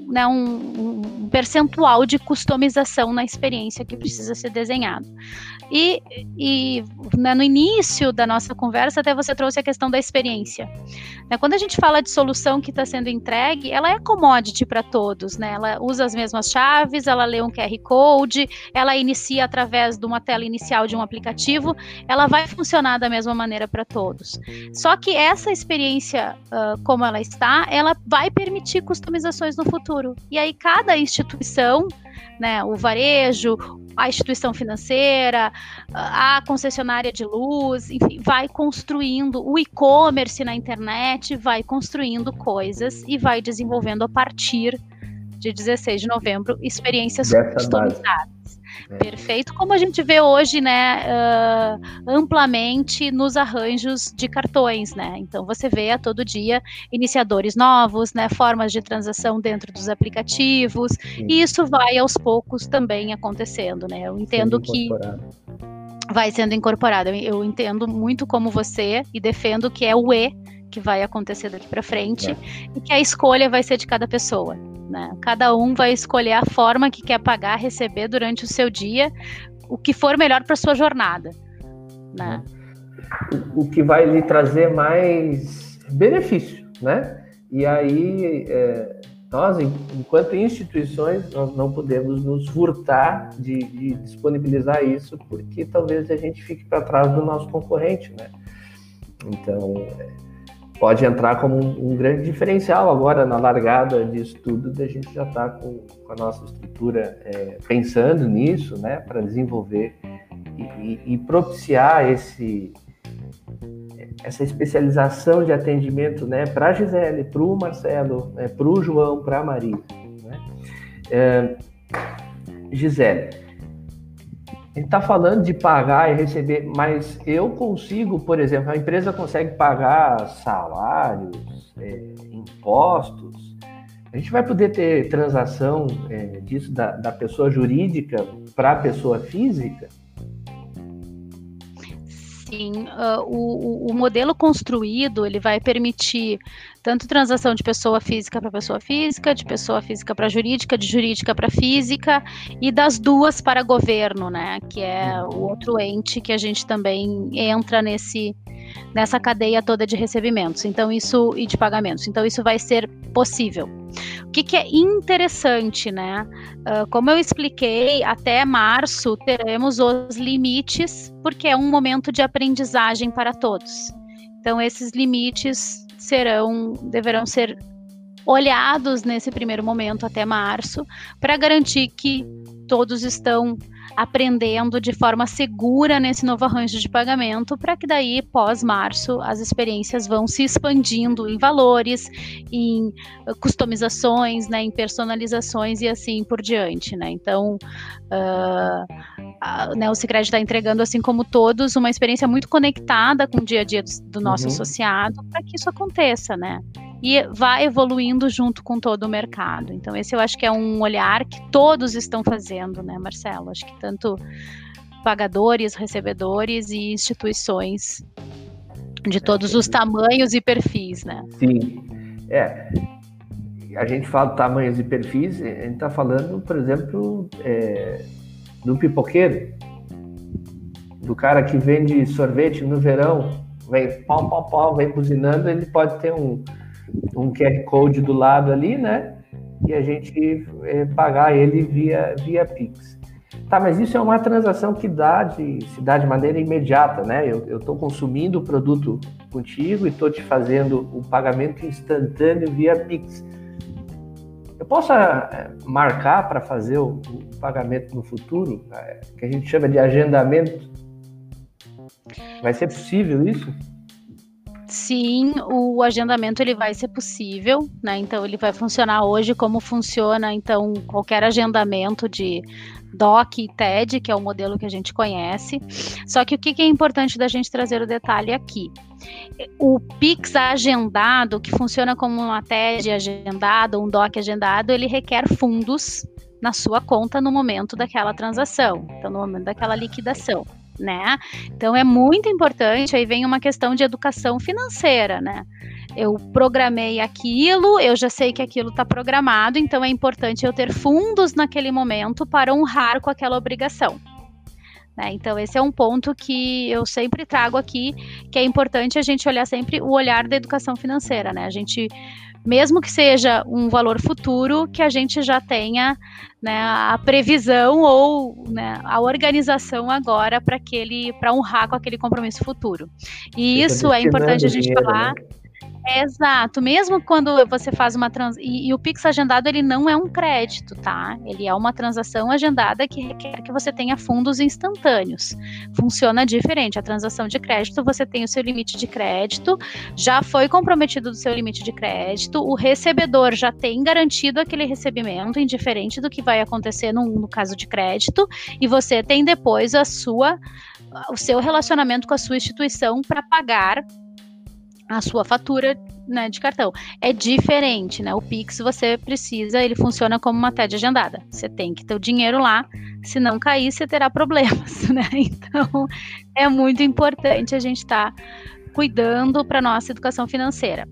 né, um, um, percentual de customização na experiência que precisa ser desenhado. E, e né, no início da nossa conversa, até você trouxe a questão da experiência. Né, quando a gente fala de solução que está sendo entregue, ela é commodity para todos, né? Ela usa as mesmas chaves, ela lê um QR Code, ela inicia através de uma tela inicial de um aplicativo, ela vai funcionar da mesma maneira para todos. Só que essa experiência, uh, como ela está, ela vai permitir customizações no futuro. E aí cada instituição né, o varejo, a instituição financeira, a concessionária de luz, enfim, vai construindo o e-commerce na internet, vai construindo coisas e vai desenvolvendo a partir de 16 de novembro experiências customizadas. É. Perfeito, como a gente vê hoje, né, uh, amplamente nos arranjos de cartões, né? Então você vê a todo dia iniciadores novos, né, formas de transação dentro dos aplicativos, Sim. e isso vai aos poucos também acontecendo, né? Eu entendo que vai sendo incorporado. Eu entendo muito como você e defendo que é o E que vai acontecer daqui para frente é. e que a escolha vai ser de cada pessoa. Né? Cada um vai escolher a forma que quer pagar, receber durante o seu dia, o que for melhor para sua jornada. Né? O, o, que vai lhe trazer mais benefício, né? E aí, é, nós, enquanto instituições, nós não podemos nos furtar de, de disponibilizar isso, porque talvez a gente fique para trás do nosso concorrente, né? Então, pode entrar como um, um, grande diferencial agora na largada disso tudo, da gente já estar tá com, com, a nossa estrutura é, pensando nisso, né, para desenvolver e, e, e, propiciar esse essa especialização de atendimento, né, para a Gisele, para o Marcelo, né, para o João, para a Maria. Né? É, Gisele, a gente está falando de pagar e receber, mas eu consigo, por exemplo, a empresa consegue pagar salários, é, impostos. A gente vai poder ter transação é, disso da, da pessoa jurídica para a pessoa física? Sim, uh, o, o modelo construído ele vai permitir tanto transação de pessoa física para pessoa física, de pessoa física para jurídica, de jurídica para física e das duas para governo, né? Que é o outro ente que a gente também entra nesse nessa cadeia toda de recebimentos. Então isso e de pagamentos. Então isso vai ser possível. O que, que é interessante, né? Uh, como eu expliquei, até março teremos os limites, porque é um momento de aprendizagem para todos. Então esses limites serão, deverão ser olhados nesse primeiro momento até março, para garantir que todos estão aprendendo de forma segura nesse novo arranjo de pagamento, para que daí, pós-março, as experiências vão se expandindo em valores, em customizações, né, em personalizações e assim por diante. Né? Então, uh, a, né, o Cicred está entregando, assim como todos, uma experiência muito conectada com o dia a dia do, do nosso uhum. associado para que isso aconteça, né? E vai evoluindo junto com todo o mercado. Então, esse eu acho que é um olhar que todos estão fazendo, né, Marcelo? Acho que tanto pagadores, recebedores e instituições de todos os tamanhos e perfis, né? Sim, é. A gente fala tamanhos e perfis, a gente está falando, por exemplo, é, do pipoqueiro, do cara que vende sorvete no verão, vem pau, pau, pau, vem buzinando, ele pode ter um, um QR Code do lado ali, né? E a gente é, pagar ele via, via Pix. Tá, mas isso é uma transação que dá de, se dá de maneira imediata, né? Eu estou consumindo o produto contigo e estou te fazendo o pagamento instantâneo via Pix. Eu posso é, marcar para fazer o, o, pagamento no futuro, é, que a gente chama de agendamento? Vai ser possível isso? Sim, o agendamento ele vai ser possível, né? Então ele vai funcionar hoje como funciona então qualquer agendamento de DOC e TED, que é o modelo que a gente conhece. Só que o que é importante da gente trazer o detalhe aqui? O Pix agendado, que funciona como uma TED agendada, um DOC agendado, ele requer fundos na sua conta no momento daquela transação, então no momento daquela liquidação né? Então é muito importante, aí vem uma questão de educação financeira, né? Eu programei aquilo, eu já sei que aquilo está programado, então é importante eu ter fundos naquele momento para honrar com aquela obrigação. Né? Então, esse é um ponto que eu sempre trago aqui, que é importante a gente olhar sempre o olhar da educação financeira, né? A gente mesmo que seja um valor futuro, que a gente já tenha né, a previsão ou né, a organização agora para aquele para honrar com aquele compromisso futuro. E isso é importante a gente dinheiro, falar. Né? Exato, mesmo quando você faz uma trans e, e, o Pix agendado ele não é um crédito, tá? Ele é uma transação agendada que requer que você tenha fundos instantâneos. Funciona diferente. A transação de crédito você tem o seu limite de crédito, já foi comprometido do seu limite de crédito, o recebedor já tem garantido aquele recebimento, indiferente do que vai acontecer no, no caso de crédito, e você tem depois a sua o seu relacionamento com a sua instituição para pagar a sua fatura né, de cartão. É diferente, né? O Pix você precisa, ele funciona como uma TED agendada. Você tem que ter o dinheiro lá, se não cair, você terá problemas, né? Então é muito importante a gente estar tá cuidando para nossa educação financeira.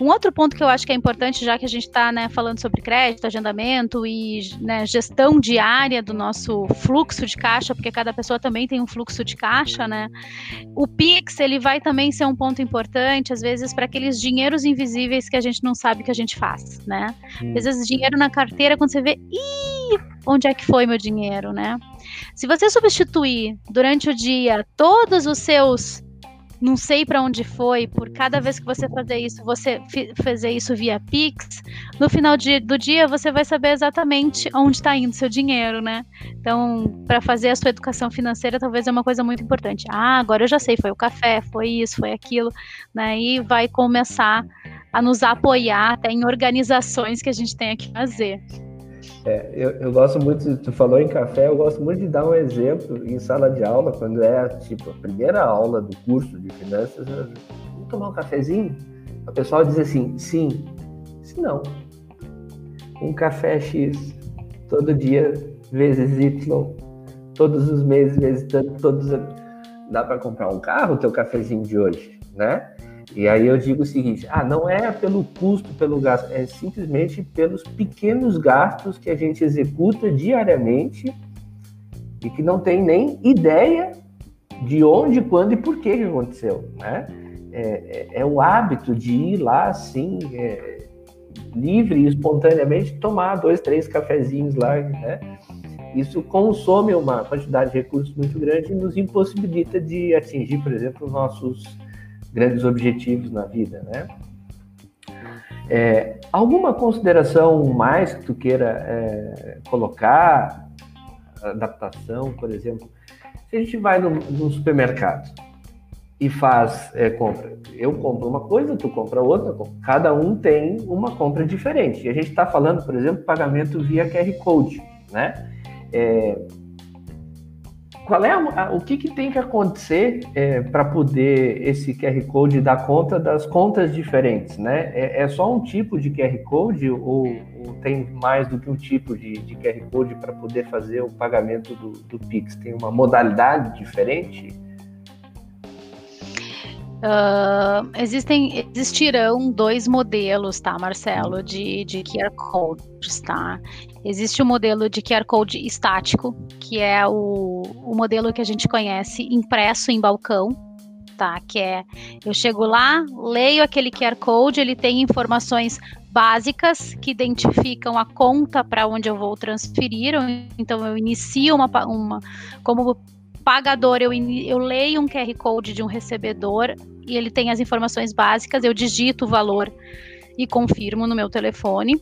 Um outro ponto que eu acho que é importante, já que a gente está né, falando sobre crédito, agendamento e né, gestão diária do nosso fluxo de caixa, porque cada pessoa também tem um fluxo de caixa, né? O Pix ele vai também ser um ponto importante, às vezes, para aqueles dinheiros invisíveis que a gente não sabe que a gente faz, né? Às vezes dinheiro na carteira, quando você vê, ih, onde é que foi meu dinheiro, né? Se você substituir durante o dia todos os seus não sei para onde foi, por cada vez que você fazer isso, você fazer isso via Pix, no final de, do dia você vai saber exatamente onde está indo seu dinheiro, né? Então, para fazer a sua educação financeira, talvez é uma coisa muito importante. Ah, agora eu já sei, foi o café, foi isso, foi aquilo, né? E vai começar a nos apoiar até em organizações que a gente tem que fazer. É, eu, eu, gosto muito, tu falou em café, eu gosto muito de dar um exemplo em sala de aula, quando é tipo a primeira aula do curso de finanças, vamos tomar um cafezinho? O pessoal diz assim, sim, se não. Um café X, todo dia, vezes Y, todos os meses, vezes tanto, todos. Dá para comprar um carro, o teu cafezinho de hoje, né? E aí eu digo o seguinte: ah, não é pelo custo, pelo gasto, é simplesmente pelos pequenos gastos que a gente executa diariamente e que não tem nem ideia de onde, quando e por que, aconteceu, né? É, é, é o hábito de ir lá assim, é, livre e espontaneamente tomar dois, três cafezinhos lá, né? Isso consome uma quantidade de recursos muito grande e nos impossibilita de atingir, por exemplo, os nossos grandes objetivos na vida, né? É, alguma consideração mais que tu queira é, colocar? Adaptação, por exemplo. Se a gente vai no, no supermercado e faz é, compra, eu compro uma coisa, tu compra outra, cada um tem uma compra diferente. E a gente está falando, por exemplo, pagamento via QR Code, né? É, qual é a, o que, que, tem que acontecer é, para poder esse QR Code dar conta das contas diferentes, né? É, é só um tipo de QR Code ou, ou, tem mais do que um tipo de, de QR Code para poder fazer o pagamento do, do Pix? Tem uma modalidade diferente? Uh, existem, existirão dois modelos, tá, Marcelo, de, de QR Codes, tá? Existe o modelo de QR Code estático, que é o, o modelo que a gente conhece impresso em balcão, tá? Que é, eu chego lá, leio aquele QR Code, ele tem informações básicas que identificam a conta para onde eu vou transferir, então eu inicio uma, uma como pagador, eu, eu leio um QR Code de um recebedor e ele tem as informações básicas, eu digito o valor e confirmo no meu telefone.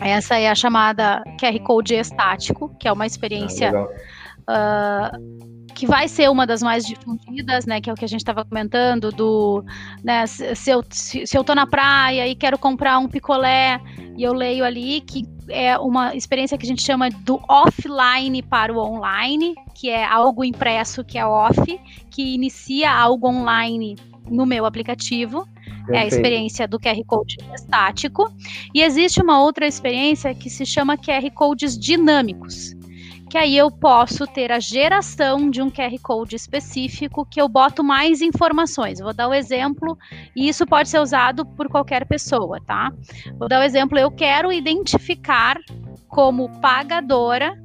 Essa é a chamada QR Code estático, que é uma experiência uh, que vai ser uma das mais difundidas, né, que é o que a gente estava comentando, do, né, se eu, se, se eu tô na praia e quero comprar um picolé, e eu leio ali que é uma experiência que a gente chama do offline para o online, que é algo impresso que é off, que inicia algo online no meu aplicativo. Perfeito. É a experiência do QR Code estático. E existe uma outra experiência que se chama QR Codes dinâmicos que aí eu posso ter a geração de um QR Code específico que eu boto mais informações. Vou dar o um exemplo, e isso pode ser usado por qualquer pessoa, tá? Vou dar o um exemplo, eu quero identificar como pagadora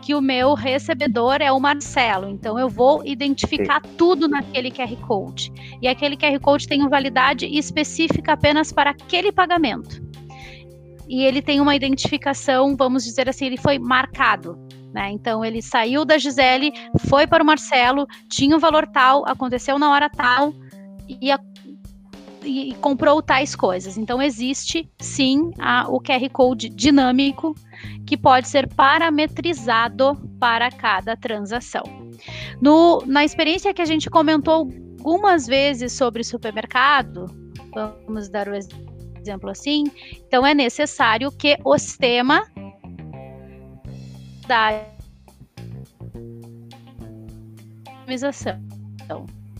que o meu recebedor é o Marcelo. Então eu vou identificar Sim. tudo naquele QR Code. E aquele QR Code tem uma validade específica apenas para aquele pagamento. E ele tem uma identificação, vamos dizer assim, ele foi marcado. Né? Então ele saiu da Gisele, foi para o Marcelo, tinha um valor tal, aconteceu na hora tal e, a, e comprou tais coisas. Então existe sim a, o QR Code dinâmico que pode ser parametrizado para cada transação. No, na experiência que a gente comentou algumas vezes sobre supermercado, vamos dar o exemplo assim, então é necessário que o sistema da otimização,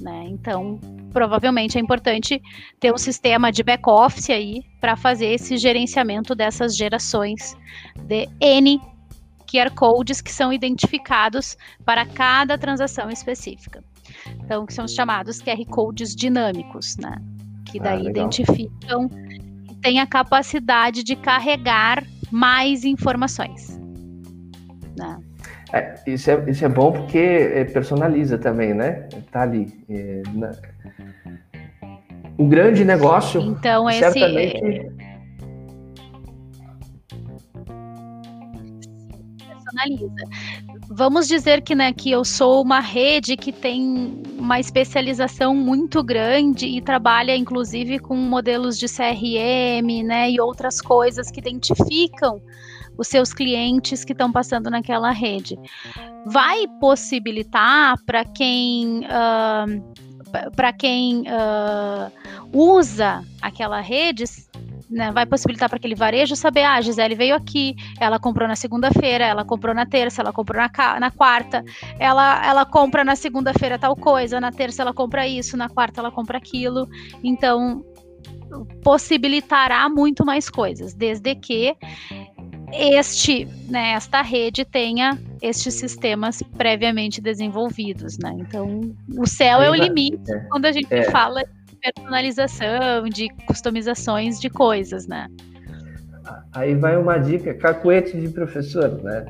né? Então, provavelmente é importante ter um sistema de back-office aí para fazer esse gerenciamento dessas gerações de N QR codes que são identificados para cada transação específica. Então, que são os chamados QR codes dinâmicos, né? Que ah, daí ah, identificam e têm a capacidade de carregar mais informações. Né? É, isso, é, isso é bom porque é, personaliza também, né? Tá ali. É, na... O grande negócio. Então, esse. Certamente... Personaliza. Vamos dizer que, né, que eu sou uma rede que tem uma especialização muito grande e trabalha, inclusive, com modelos de CRM, né, e outras coisas que identificam os seus clientes que estão passando naquela rede. Vai possibilitar para quem uh, para quem uh, usa aquela rede né, vai possibilitar para aquele varejo saber, ah, a Gisele veio aqui, ela comprou na segunda-feira, ela comprou na terça, ela comprou na, na quarta, ela, ela compra na segunda-feira tal coisa, na terça ela compra isso, na quarta ela compra aquilo. Então, possibilitará muito mais coisas, desde que este, né, esta rede tenha estes sistemas previamente desenvolvidos, né? Então, o céu é o limite é, quando a gente é. fala de personalização, de customizações de coisas, né? Aí vai uma dica, cacuete de professor, né?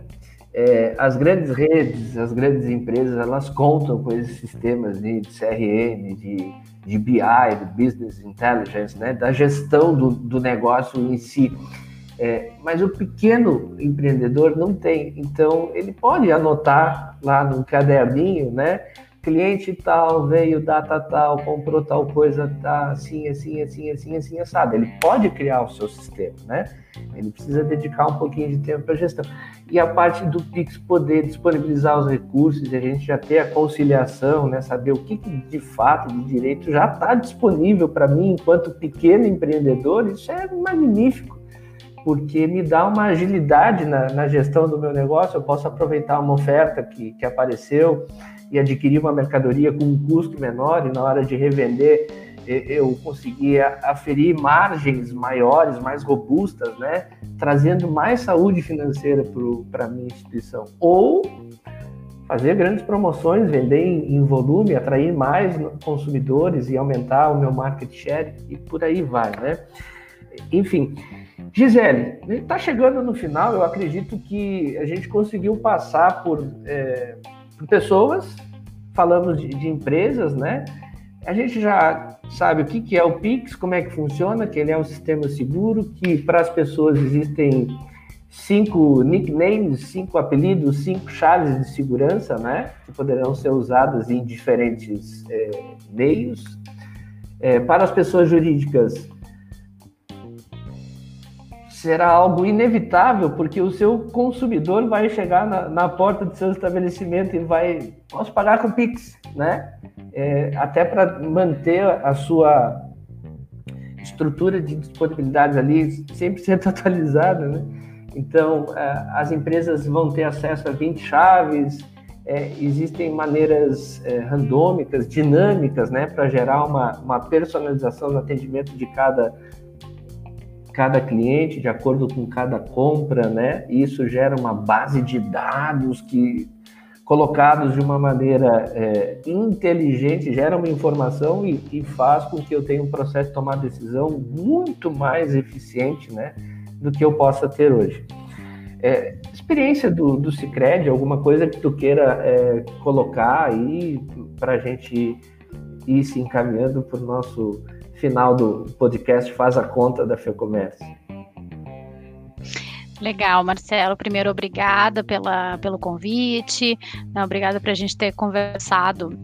É, as grandes redes, as grandes empresas, elas contam com esses sistemas de CRM, de, de BI, de Business Intelligence, né? Da gestão do, do negócio em si. É, mas o pequeno empreendedor não tem, então ele pode anotar lá no caderninho, né? Cliente tal veio, data tal, comprou tal coisa, tá assim, assim, assim, assim, assim, sabe? Ele pode criar o seu sistema, né? Ele precisa dedicar um pouquinho de tempo para gestão. E a parte do Pix poder disponibilizar os recursos, a gente já ter a conciliação, né? Saber o que, que de fato, de direito, já está disponível para mim enquanto pequeno empreendedor, isso é magnífico porque me dá uma agilidade na, na, gestão do meu negócio. Eu posso aproveitar uma oferta que, que apareceu e adquirir uma mercadoria com um custo menor, e na hora de revender eu conseguia aferir margens maiores, mais robustas, né? trazendo mais saúde financeira para a minha instituição. Ou fazer grandes promoções, vender em, em, volume, atrair mais consumidores e aumentar o meu market share e por aí vai, né? Enfim, Gisele, está chegando no final, eu acredito que a gente conseguiu passar por, é, por pessoas, falamos de, de, empresas, né? A gente já sabe o que, que é o Pix, como é que funciona, que ele é um sistema seguro, que para as pessoas existem cinco nicknames, cinco apelidos, cinco chaves de segurança, né? Que poderão ser usadas em diferentes é, meios. É, para as pessoas jurídicas, será algo inevitável, porque o seu consumidor vai chegar na, na porta do seu estabelecimento e vai, posso pagar com Pix, né? É, até para manter a sua estrutura de disponibilidade ali 100% atualizada, né? Então, é, as empresas vão ter acesso a 20 chaves, é, existem maneiras é, randômicas, dinâmicas, né, para gerar uma, uma personalização no atendimento de cada, cada cliente, de acordo com cada compra, né? Isso gera uma base de dados que colocados de uma maneira é, inteligente, gera uma informação e, e, faz com que eu tenha um processo de tomar decisão muito mais eficiente né, do que eu possa ter hoje. É, experiência do, do Cicred, alguma coisa que tu queira é, colocar aí para a gente ir se encaminhando para o nosso final do podcast Faz a Conta da FEComércio. Legal, Marcelo. Primeiro, obrigada pela, pelo convite, né, obrigada por a gente ter conversado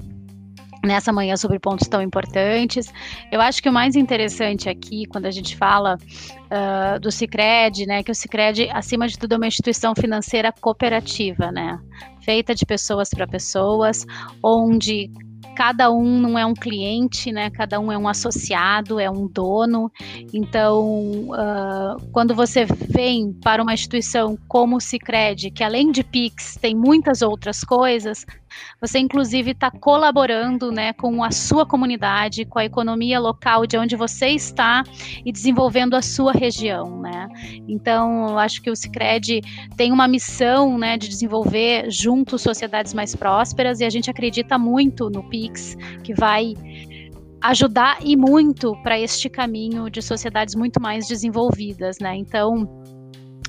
nessa manhã sobre pontos tão importantes. Eu acho que o mais interessante aqui, quando a gente fala uh, do Cicred, né, que o Cicred, acima de tudo, é uma instituição financeira cooperativa, né, feita de pessoas para pessoas, onde cada um não é um cliente, né? Cada um é um associado, é um dono. Então, uh, quando você vem para uma instituição como o Cicred, que além de Pix tem muitas outras coisas, você inclusive está colaborando, né, com a sua comunidade, com a economia local de onde você está e desenvolvendo a sua região, né? Então, eu acho que o Cicred tem uma missão, né, de desenvolver juntos sociedades mais prósperas e a gente acredita muito no Pix, que vai ajudar e muito para este caminho de sociedades muito mais desenvolvidas, né? Então,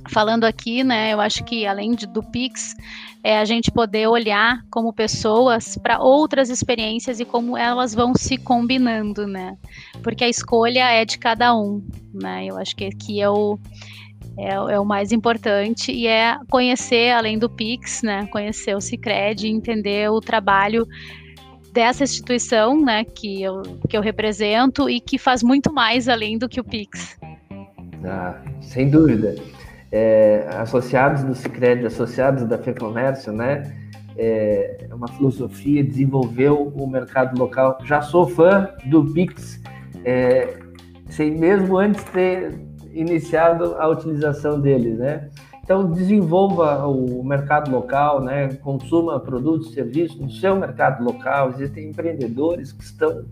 falando aqui, né, eu acho que além de, do Pix, é a gente poder olhar como pessoas para outras experiências e como elas vão se combinando, né? Porque a escolha é de cada um, né? Eu acho que aqui é o, é, é o mais importante e é conhecer, além do Pix, né? Conhecer o Cicred, entender o trabalho dessa instituição, né, que eu, que eu represento e que faz muito mais além do que o Pix. Ah, sem dúvida é, associados do Cicred, associados da FEComércio, né? É uma filosofia, desenvolveu o mercado local. Já sou fã do Pix, é, sem mesmo antes ter iniciado a utilização dele, né? Então, desenvolva o mercado local, né? consuma produtos serviços no seu mercado local. Existem empreendedores que estão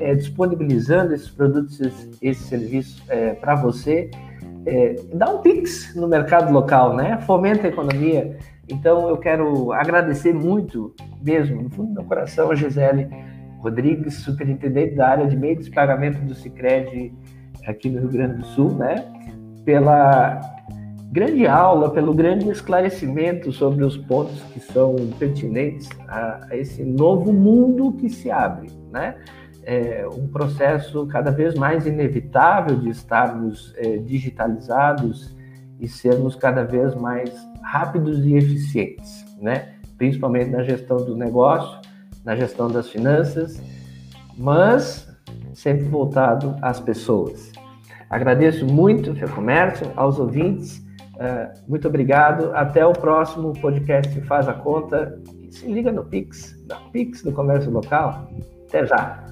é, disponibilizando esses produtos, esses, esses serviços é, para você é, dá um pix no mercado local, né? Fomenta a economia. Então eu quero agradecer muito, mesmo, no fundo do meu coração, a Gisele Rodrigues, superintendente da área de meio de pagamento do Cicred aqui no Rio Grande do Sul, né? Pela grande aula, pelo grande esclarecimento sobre os pontos que são pertinentes a, a esse novo mundo que se abre, né? É, um processo cada vez mais inevitável de estarmos é, digitalizados e sermos cada vez mais rápidos e eficientes, né? principalmente na gestão do negócio, na gestão das finanças, mas sempre voltado às pessoas. Agradeço muito o Comércio, aos ouvintes, uh, muito obrigado. Até o próximo podcast Faz a Conta. E se liga no Pix, na Pix do Comércio Local. Até já!